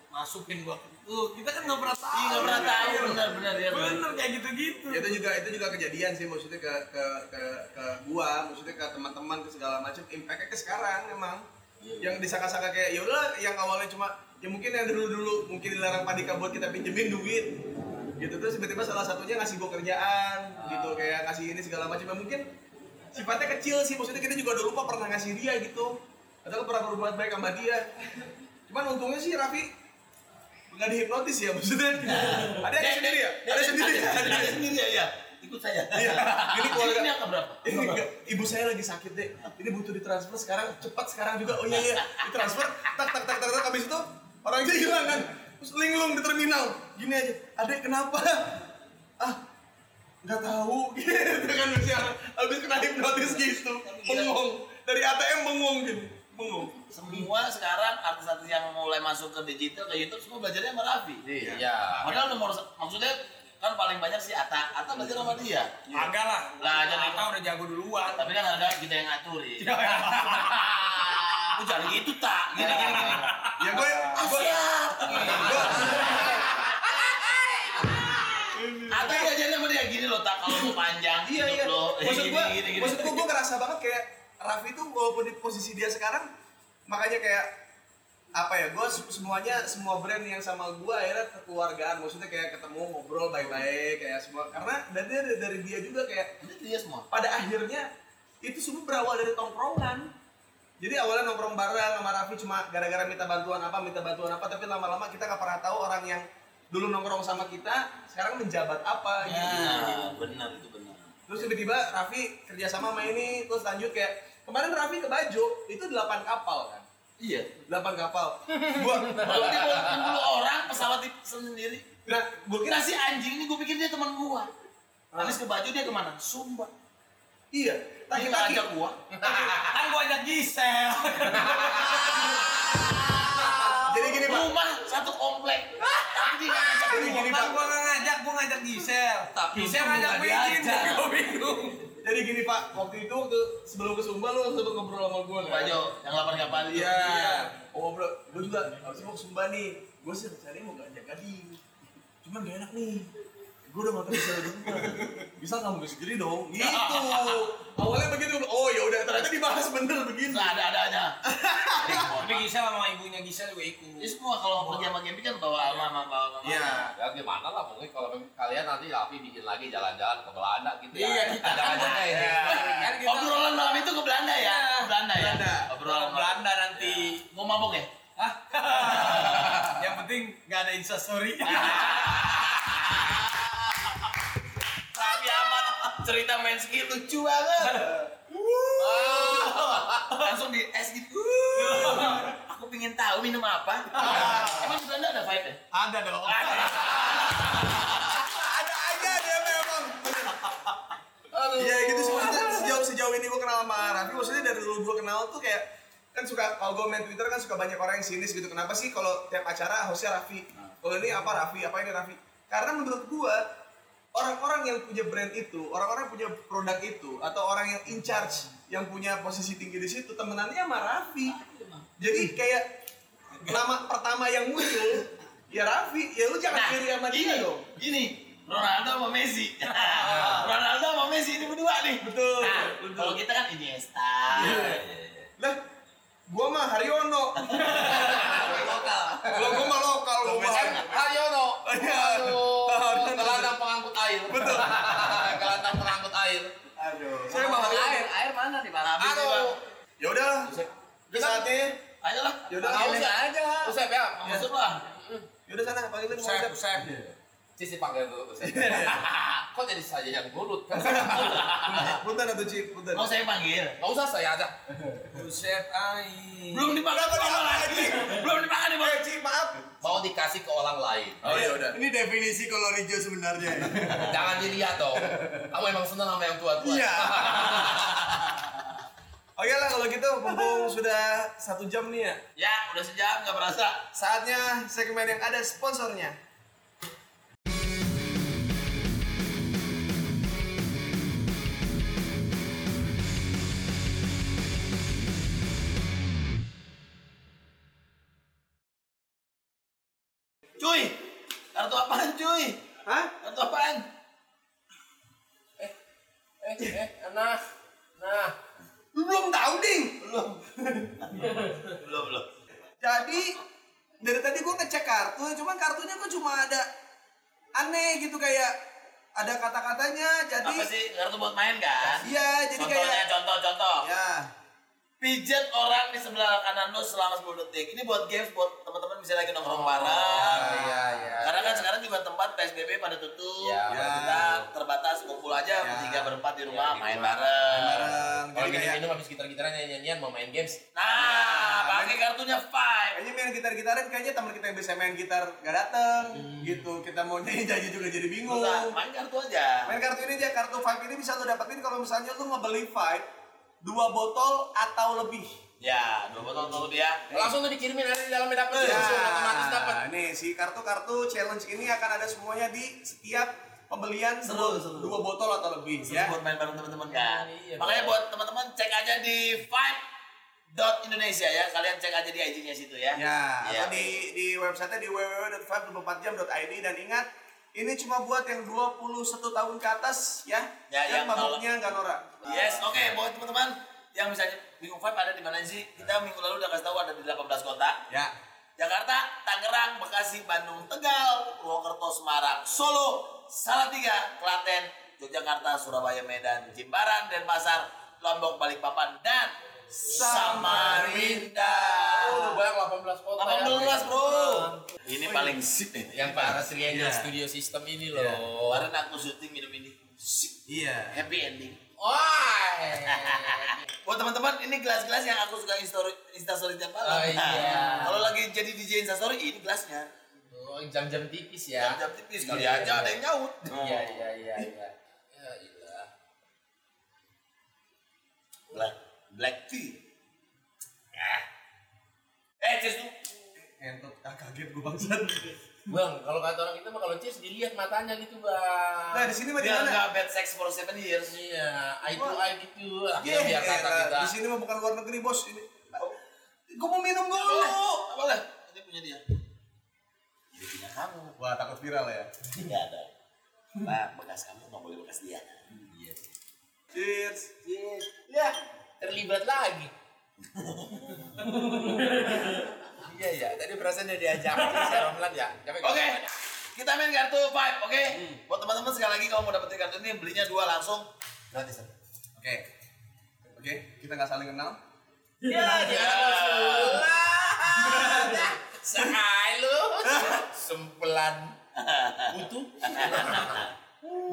masukin gue tuh kita kan nggak pernah tahu. Iya nggak pernah tahu. Benar-benar ya. bener kayak gitu gitu itu juga itu juga kejadian sih maksudnya ke ke ke, ke gua maksudnya ke teman-teman ke segala macam impactnya ke sekarang emang. Yang disangka-sangka kayak ya udahlah yang awalnya cuma ya mungkin yang dulu-dulu mungkin dilarang Padika buat kita pinjemin duit. Gitu terus tiba-tiba salah satunya ngasih gua kerjaan gitu kayak ngasih ini segala macam. Ya mungkin sifatnya kecil sih maksudnya kita juga udah lupa pernah ngasih dia gitu. Atau pernah berbuat baik sama dia. Cuman untungnya sih Raffi nggak dihipnotis ya maksudnya ada yang sendiri ya ada sendiri ya Ada sendiri ya, ya. Ikut saya. Iya. Ini keluarga Ini angka berapa? ini enggak, ibu saya lagi sakit deh. Ini butuh ditransfer sekarang, cepat sekarang juga. Oh iya iya, ditransfer. Tak tak tak tak tak habis itu orangnya hilang kan. Terus linglung di terminal. Gini aja, adek kenapa? Ah, nggak tahu gitu kan masih habis kena hipnotis gitu. Bengong dari ATM bengong gitu. Semua sekarang artis-artis yang mulai masuk ke digital ke YouTube semua belajarnya sama Raffi. Iya. Padahal nomor maksudnya kan paling banyak sih Ata, Ata belajar sama dia. agak lah Lah, jadi- kita udah jago duluan Tapi kan ada kita yang ngaturin. Lu jangan gitu tak, gini gini gini. Ya gue, gue, Ata belajarnya sama dia gini loh tak kalau mau panjang iya iya. Maksud gue, maksud gue, gue ngerasa banget kayak Raffi tuh walaupun di posisi dia sekarang, makanya kayak apa ya gue semuanya semua brand yang sama gue akhirnya kekeluargaan. Maksudnya kayak ketemu ngobrol baik-baik kayak semua. Karena dan dari, dari dia juga kayak Itu dia semua. pada akhirnya itu semua berawal dari tongkrongan. Jadi awalnya nongkrong bareng sama Raffi cuma gara-gara minta bantuan apa minta bantuan apa. Tapi lama-lama kita nggak pernah tahu orang yang dulu nongkrong sama kita sekarang menjabat apa gitu. Ya, benar itu benar. terus tiba-tiba Raffi kerjasama sama ini terus lanjut kayak kemarin Raffi ke Bajo itu 8 kapal kan Iya. 8 kapal gua Kalau dia bawa 10 orang pesawat di sendiri. nah gua kira si anjing ini gue pikir dia teman gua. Habis ke baju dia ke mana? Sumba. iya Tadi ngajak gua. kan gua ajak Gisel gini pak Rumah satu komplek. Tapi dia ngajak gini, kan Pak. gua ngajak gua ngajak Gisel Tapi Gisel ngajak diajak. gua bingung jadi gini pak waktu itu waktu sebelum ke Sumba lu sempat ngobrol sama gua kan Baju yang 8 kapal. Iya. Oh bro, gue juga harus mau ke Sumba nih. Gue sih rencananya mau ngajak Gading. Cuman gak enak nih. Gue udah ngotot bisa dong. Bisa nggak mau sendiri dong? Gitu. Awalnya begitu. Oh ya udah ternyata dibahas bener begini. Nggak ada adanya. tapi Gisel sama ibunya Gisel juga ikut Ini semua kalau pergi sama Gempi kan bawa alma sama bawa mama. Iya. Ya gimana lah pokoknya kalau kalian nanti Raffi bikin lagi jalan-jalan ke Belanda gitu ya. Iya, kita ini. kan kita Obrolan malam itu ke Belanda ya? Ke Belanda ya? Belanda. Obrolan Belanda nanti Mau mabok ya? Hah? yang penting nggak ada instastory cerita main ski lucu banget. Langsung di es gitu. Aku pengen tahu minum apa. Emang di Belanda ada vibe ya? ada dong. Ada. Aja dia memang. Iya gitu sih. Maksudnya sejauh sejauh ini gue kenal sama Raffi maksudnya dari dulu gue kenal tuh kayak kan suka kalau gue main Twitter kan suka banyak orang yang sinis gitu. Kenapa sih kalau tiap acara hostnya Raffi? Kalau ini apa Raffi? Apa ini Raffi? Karena menurut gue orang-orang yang punya brand itu orang-orang yang punya produk itu atau orang yang in charge yang punya posisi tinggi di situ temenannya sama Raffi. Jadi kayak nama pertama yang muncul ya Raffi, ya lu jangan Nah, sama dia ini, dong. Ini Ronaldo sama Messi. Ronaldo sama Messi ini berdua nih. Betul, Nah, betul. kalau kita kan Iniesta. Lah, gua mah Haryono. Kalau gua mah lokal, gua mah. Eh, Haryono. Air. Betul. gelandang pengangkut air. Aduh. Saya. Air, air mana nih bang? Aduh. Ya udah. Udah saatnya. Ayolah. Ya udah. Usep. aja. Usep ya. Masuk lah. Ya udah sana panggilin Usep, Usep. Cici panggil dulu Usep. Kok jadi saya yang gulut? Punten atau Cip, punten. Mau saya panggil. Gak usah saya aja. Usep ai. Belum dimakan Kenapa orang dimakan? lain. Belum dimakan nih, Bang. Eh, Cip, maaf. Mau dikasih ke orang lain. Oh ya udah. Ini definisi kolorijo sebenarnya. Jangan dilihat dong. Kamu emang seneng sama yang tua-tua. Iya. Oke lah kalau gitu mumpung sudah satu jam nih ya. Ya, udah sejam nggak berasa. Saatnya segmen yang ada sponsornya. Buat main kan? iya jadi Contohnya, kayak contoh, contoh. ya Pijat orang di sebelah kanan lo selama 10 detik. Ini buat games buat teman-teman bisa lagi nongkrong bareng. Iya, iya. Juga tempat PSBB pada tutup. Ya, betul. kita terbatas kumpul aja Ya. bertiga berempat di rumah di main bareng. bareng. Kalau Jadi kayak minum habis gitar-gitaran nyanyi-nyanyian mau main games. Nah, pakai kartunya Five. kayaknya main gitar-gitaran kayaknya teman kita yang bisa main gitar gak dateng gitu. Kita mau nyanyi janji juga jadi bingung. Udah, main kartu aja. Main kartu ini aja, kartu Five ini bisa lo dapetin kalau misalnya lo ngebeli Five dua botol atau lebih. Ya, dua botol atau lebih ya. Langsung tuh dikirimin ada di dalamnya dapet Ya, langsung otomatis dapat. nih si kartu-kartu challenge ini akan ada semuanya di setiap pembelian Seru, dua, seru. dua botol atau lebih Seru ya. buat main bareng teman-teman kan. Iya, Makanya buat teman-teman cek aja di Five dot Indonesia ya. Kalian cek aja di IG-nya situ ya. Ya, Iya. atau di di website di www.524jam.id dan ingat ini cuma buat yang 21 tahun ke atas ya. Ya, yang yang mabuknya nggak norak. Yes, oke buat teman-teman yang misalnya bingung Five ada di mana sih? Kita minggu lalu udah kasih tahu ada di 18 kota. Ya. Jakarta, Tangerang, Bekasi, Bandung, Tegal, Purwokerto, Semarang, Solo, Salatiga, Klaten, Yogyakarta, Surabaya, Medan, Jimbaran, Denpasar, Lombok, Balikpapan, dan Samarinda. Oh, udah banyak 18 kota. 18 bro. Ini paling sip ini. Yang Pak Asri Angel Iya. Studio System ini loh. Kemarin aku syuting minum ini. Sip. Iya. Happy ending. Wah. Buat teman-teman, ini gelas-gelas yang aku suka instastory, instastory tiap malam. Oh, iya. Kalau lagi jadi DJ instastory, ini gelasnya. Oh, jam-jam tipis ya. Jam-jam tipis kali Iya, aja iya. ada yang nyaut. Iya, iya, iya, iya. Ya, ilah. Black, black tea. Eh, eh cheers dulu. Entot ah, kaget gue bangsat. Bang, kalau kata orang kita mah kalau cheers dilihat matanya gitu, Bang. Nah, di sini mah di Biar mana? nggak bad sex for seven years. Iya, eye to eye gitu. Iya, Akhirnya biar kata elah, kita. Di sini mah bukan luar negeri, Bos. Ini Gue mau minum dulu. Boleh, boleh. Ini punya dia. Ini punya kamu. Wah, takut viral ya. Tidak ada. Nah, bekas kamu nggak boleh bekas dia. Iya. Cheers. Cheers. Ya, terlibat lagi. Iya, iya. Tadi perasaan dia diajak. Si Romlan ya. Capek Oke, kita main kartu five, oke? Buat teman-teman sekali lagi kalau mau dapetin kartu ini belinya dua langsung gratis. Oke. Oke, kita nggak saling kenal. Ya, dia Sekali lu. Sempelan. Utuh.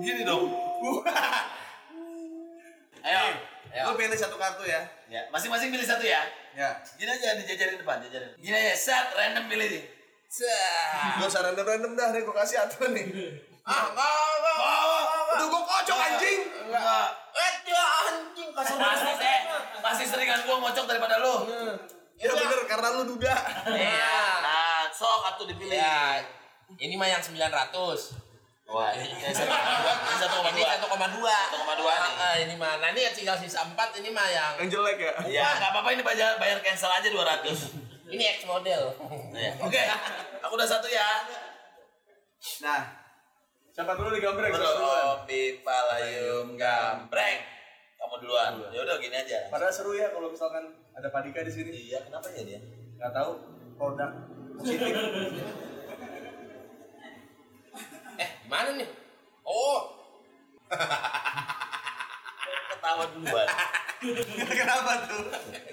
Gini dong. Ayo. Ayo. Lu pilih satu kartu ya. Ya, masing-masing pilih satu ya. Ya. Gini aja dijajarin depan, jajarin. Gini aja, set random pilih nih. Gak usah random-random dah, nih gue kasih aturan nih. Ah, enggak, enggak, enggak. Udah gue kocok anjing. Enggak. Eh, dia anjing kasih Pasti deh, pasti seringan gua ngocok daripada lu. Ya bener, karena lu duda. Iya. Nah, sok atuh dipilih. Ya, ini mah yang 900. Wah, ini satu ini satu koma Ini Ini 1,2. 1,2 nih. Ah, ini mah. Nah, ini tinggal sisa 4 ini mah yang Yang jelek ya. Ya, nggak apa-apa ini bayar, bayar cancel aja 200. ini X model. Ya. Oke, aku udah satu ya. Nah, siapa dulu di gambreng? Duluan? Kopi Palayum Gambreng. Kamu duluan. Ya udah gini aja. Padahal seru ya kalau misalkan ada Padika di sini. Iya, kenapa ya dia? Gak tahu produk positif. Eh, gimana nih? Oh, Ketawa duluan. Kenapa tuh?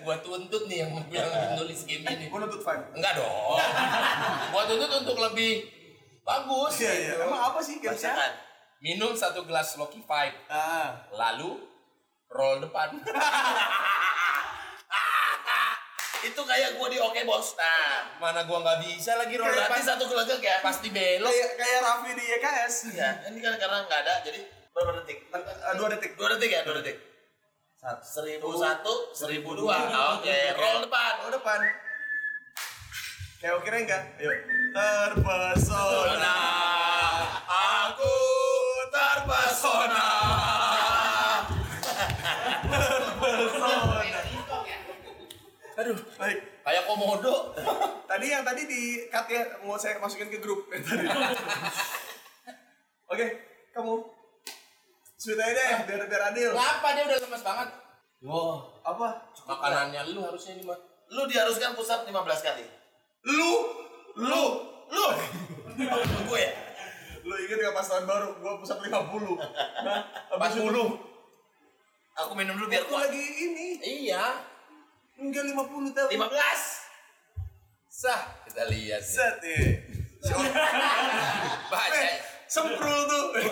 gua tuntut nih yang yang nulis game ini. Gue nutut five. Enggak dong. gua tuntut untuk lebih bagus. Iya iya. gitu. Emang apa sih gamesnya? Minum satu gelas Loki Five, Ah, lalu roll depan. Itu kayak gua di Oke Bos. Nah, Mana gua nggak bisa lagi roll berarti satu keluarga ya? Pasti belok. kayak kayak Raffi di YKS. Ya, ini kan karena nggak ada, jadi berapa detik? Eh, Dua detik. Dua detik ya, dua detik. Seribu satu, seribu dua. Oke, roll depan. Oh depan. Kayak oke enggak? Yuk. Terpesona. Kayak komodo. Tadi yang tadi di cut ya mau saya masukin ke grup yang tadi. Oke, kamu. Sweet aja deh, biar biar adil. Kenapa dia udah lemes banget? Wah, apa? Makanannya lu harusnya ini mah. Lu diharuskan pusat 15 kali. Lu, lu, Lu. Gue ya. lu inget gak pas tahun baru? Gua pusat 50 Hah? Habis 40. itu, Aku minum dulu biar Aku lagi ini Iya. Enggak 50 tahun 15. Sah, kita lihat. nih. Set ya Baca. Eh, semprul tuh Eh,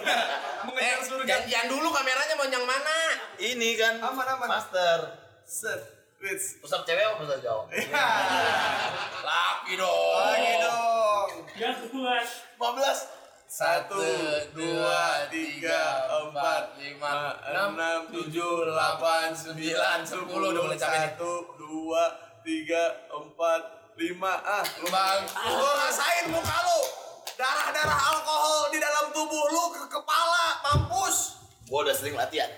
Mengejar surga janjian dulu kameranya mau yang mana? Ini kan Aman, aman. Master. Set Wits Pusat cewek apa pusat cowok? Ya, Laki dong. lagi dong Gak kuat. 15. Satu, dua, tiga, empat, lima, enam, enam, tujuh, delapan, sembilan, sepuluh. Udah mulai capek nih. Satu, dua, tiga, empat, lima Ah, lu Bang. Lu rasain muka lu Darah-darah alkohol di dalam tubuh lu ke kepala Mampus Gua udah sering latihan.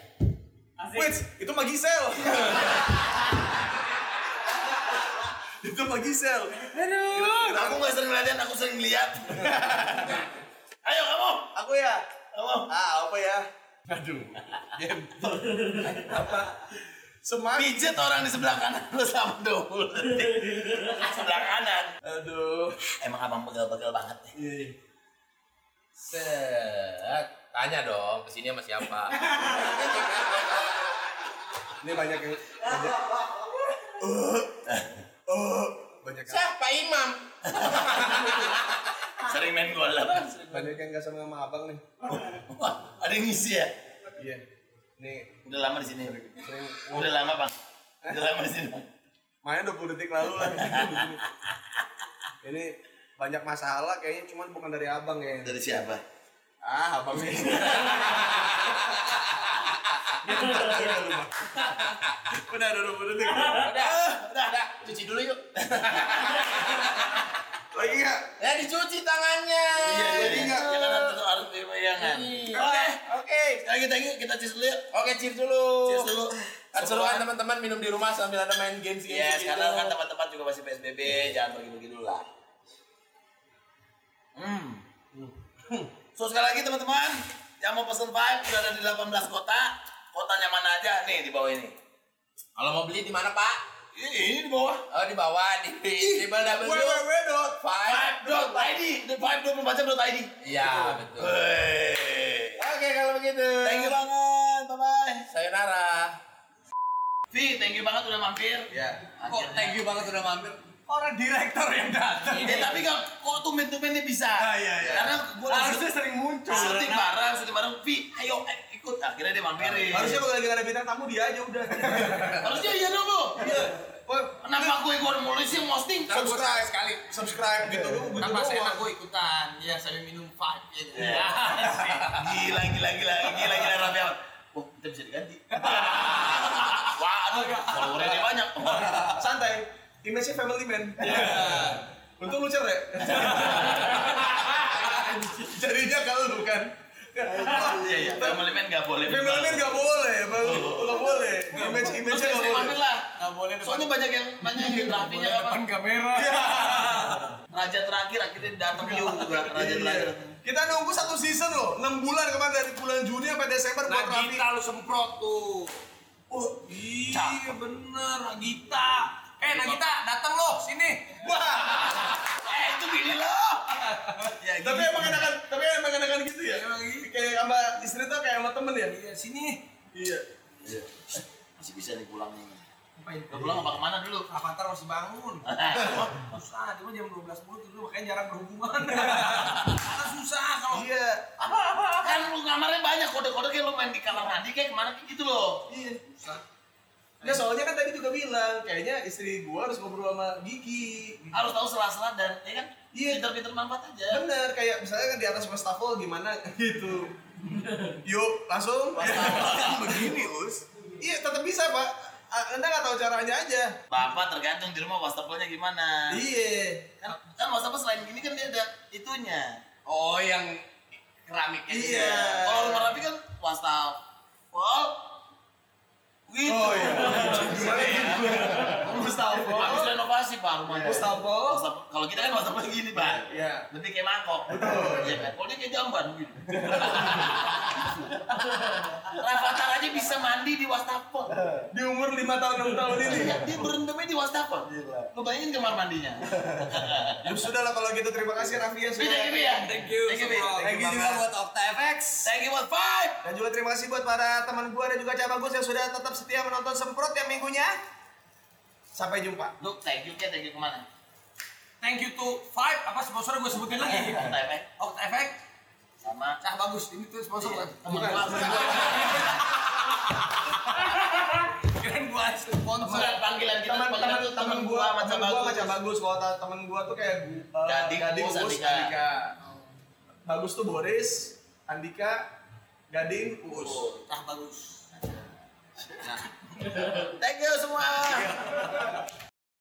Wits, itu mah Gisel Itu mah Gisel Aduh Aku nggak sering latihan, aku sering lihat. Ayo kamu. Aku ya Kamu. Ah, apa ya? Aduh. Apa? Semangat Pijet orang di sebelah kanan lu sama 20 detik. Sebelah kanan. Aduh Emang abang pegel-pegel banget. Iya, iya Set. Tanya dong, ke sini sama siapa? Ini banyak yang banyak. Uh, uh, banyak Siapa Imam? Sering main golf. banyak yang nggak sama sama abang nih. Wah, ada yang ngisi ya? Iya. Nih Udah lama di sini. sering Udah lama bang. Udah lama di sini. main 20 detik lalu lah. Ini banyak masalah kayaknya cuman bukan dari abang ya. Dari siapa? Ah, abang nih. Udah, udah 20 detik. Udah, udah, udah. Cuci dulu yuk. Lagi nggak? Ya dicuci tangannya. Iya, jadi nggak? ya kan harus pegangan. Iya. Oke, oke. Thank you. Kita cheers dulu ya. Oke, cheers dulu. Cheers dulu. Kan seruan teman-teman minum di rumah sambil ada main games games Yes, gitu. karena kan tempat-tempat juga masih PSBB, jangan pergi-pergi dulu lah. Hmm. So sekali lagi teman-teman, yang mau pesen Vibe udah ada di 18 kota. Kotanya mana aja? Nih di bawah ini. Kalau mau beli di mana, Pak? Ini, di bawah. Oh, di bawah di di www. www. Five. The Vibe 24 jam.id. Iya, betul. Oke, kalau begitu. Thank you banget, bye-bye. Sayonara. Vi, thank you banget udah mampir. Ya. Kok thank you banget udah mampir? Orang direktor yang datang. Eh, tapi kok kok tumben-tumbennya bisa? Ah, iya, iya. Karena gue Harusnya sering muncul. syuting bareng, syuting bareng. Vi, ayo eh, ikut. Akhirnya dia mampirin. Harusnya kalau lagi ada bintang tamu dia aja udah. Harusnya iya dong lu. Iya. Kenapa gue gue mulai sih posting? subscribe sekali. Subscribe gitu dulu. gitu Kan pas enak gue ikutan. Ya, saya minum five gitu. Ya. Gila, gila, gila, gila, gila, Ahmad. Oh, kita bisa diganti. Wah, aduh, followernya dia banyak. Santai. Image-nya family man. Untung lu cerai. Jadinya kalau lu kan. Iya iya. Family man nggak boleh. Family man nggak boleh, bang. Nggak boleh. Image image nggak boleh. Lah. Nggak boleh depan. Soalnya banyak yang banyak yang rapinya apa? depan kamera. Raja terakhir akhirnya datang juga. Raja terakhir. Kita nunggu satu season loh, 6 bulan kemarin dari bulan Juni sampai Desember buat Raffi. Nagita lu semprot tuh. Oh iya bener Nagita. Eh Nagita datang lo sini. Eh itu bini lo. Ya Tapi emang enakan, tapi emang enakan gitu ya. Emang gitu. Kayak sama istri tuh kayak sama temen ya. Iya sini. Iya. masih bisa nih pulang nih. Ngapain? Lo pulang apa ke mana dulu? Avatar masih bangun. Susah, dia mah jam 12 mulu tidur makanya jarang berhubungan. Karena susah kalau Iya. kan lu kamarnya banyak kode-kode kayak lu main di kamar mandi kayak ke mana kayak gitu loh. Iya. Nggak, soalnya kan tadi juga bilang, kayaknya istri gua harus ngobrol sama Gigi. Harus tahu sela-sela dan ya kan Iya. pinter-pinter manfaat aja. Bener, kayak misalnya kan di atas wastafel gimana gitu. Yuk, langsung. Begini, Us. Iya, tetap bisa, Pak. Anda nggak tahu caranya aja. Bapak tergantung di rumah wastafelnya gimana. Iya. Kan, kan wastafel selain gini kan dia ada itunya. Oh, yang keramiknya Iya. ya. Kalau rumah rapi kan wastafel gitu. Oh iya. Wastafel. Habis renovasi pak rumahnya. Wastafel. Wastafel. Kalau kita kan wastafel gini pak. Iya. Lebih kayak mangkok. Iya kan. Kalau dia kayak jamban gitu. Rafathar aja bisa mandi di wastafel. Di umur 5 tahun 6 tahun ini. Iya, dia berendamnya di wastafel. Lu bayangin kamar mandinya. Ya sudah lah kalau gitu terima kasih Raffi ya sudah. thank you, ya. Thank you, Thank you. Thank you juga buat Okta FX. Thank you buat five. Dan juga terima kasih buat para teman gua dan juga Cak Bagus yang sudah tetap setia menonton Semprot tiap minggunya. Sampai jumpa. Lu thank you, Kat. Thank you ke mana? Thank you to Five, apa sponsor gue sebutin lagi? Okta Efek. Okta Efek, Sama cah bagus, ini tuh sponsor kan? temen gua. Keren gua sponsor. Panggilan kita, Teman teman tuh teman gua, teman gua Bagus. macam bagus. Kalau teman gua tuh kayak uh, Gading, Gading, Us, Us, Andika. Andika. Bagus tuh Boris, Andika, Gading, Us. Cah bagus. Thank you semua.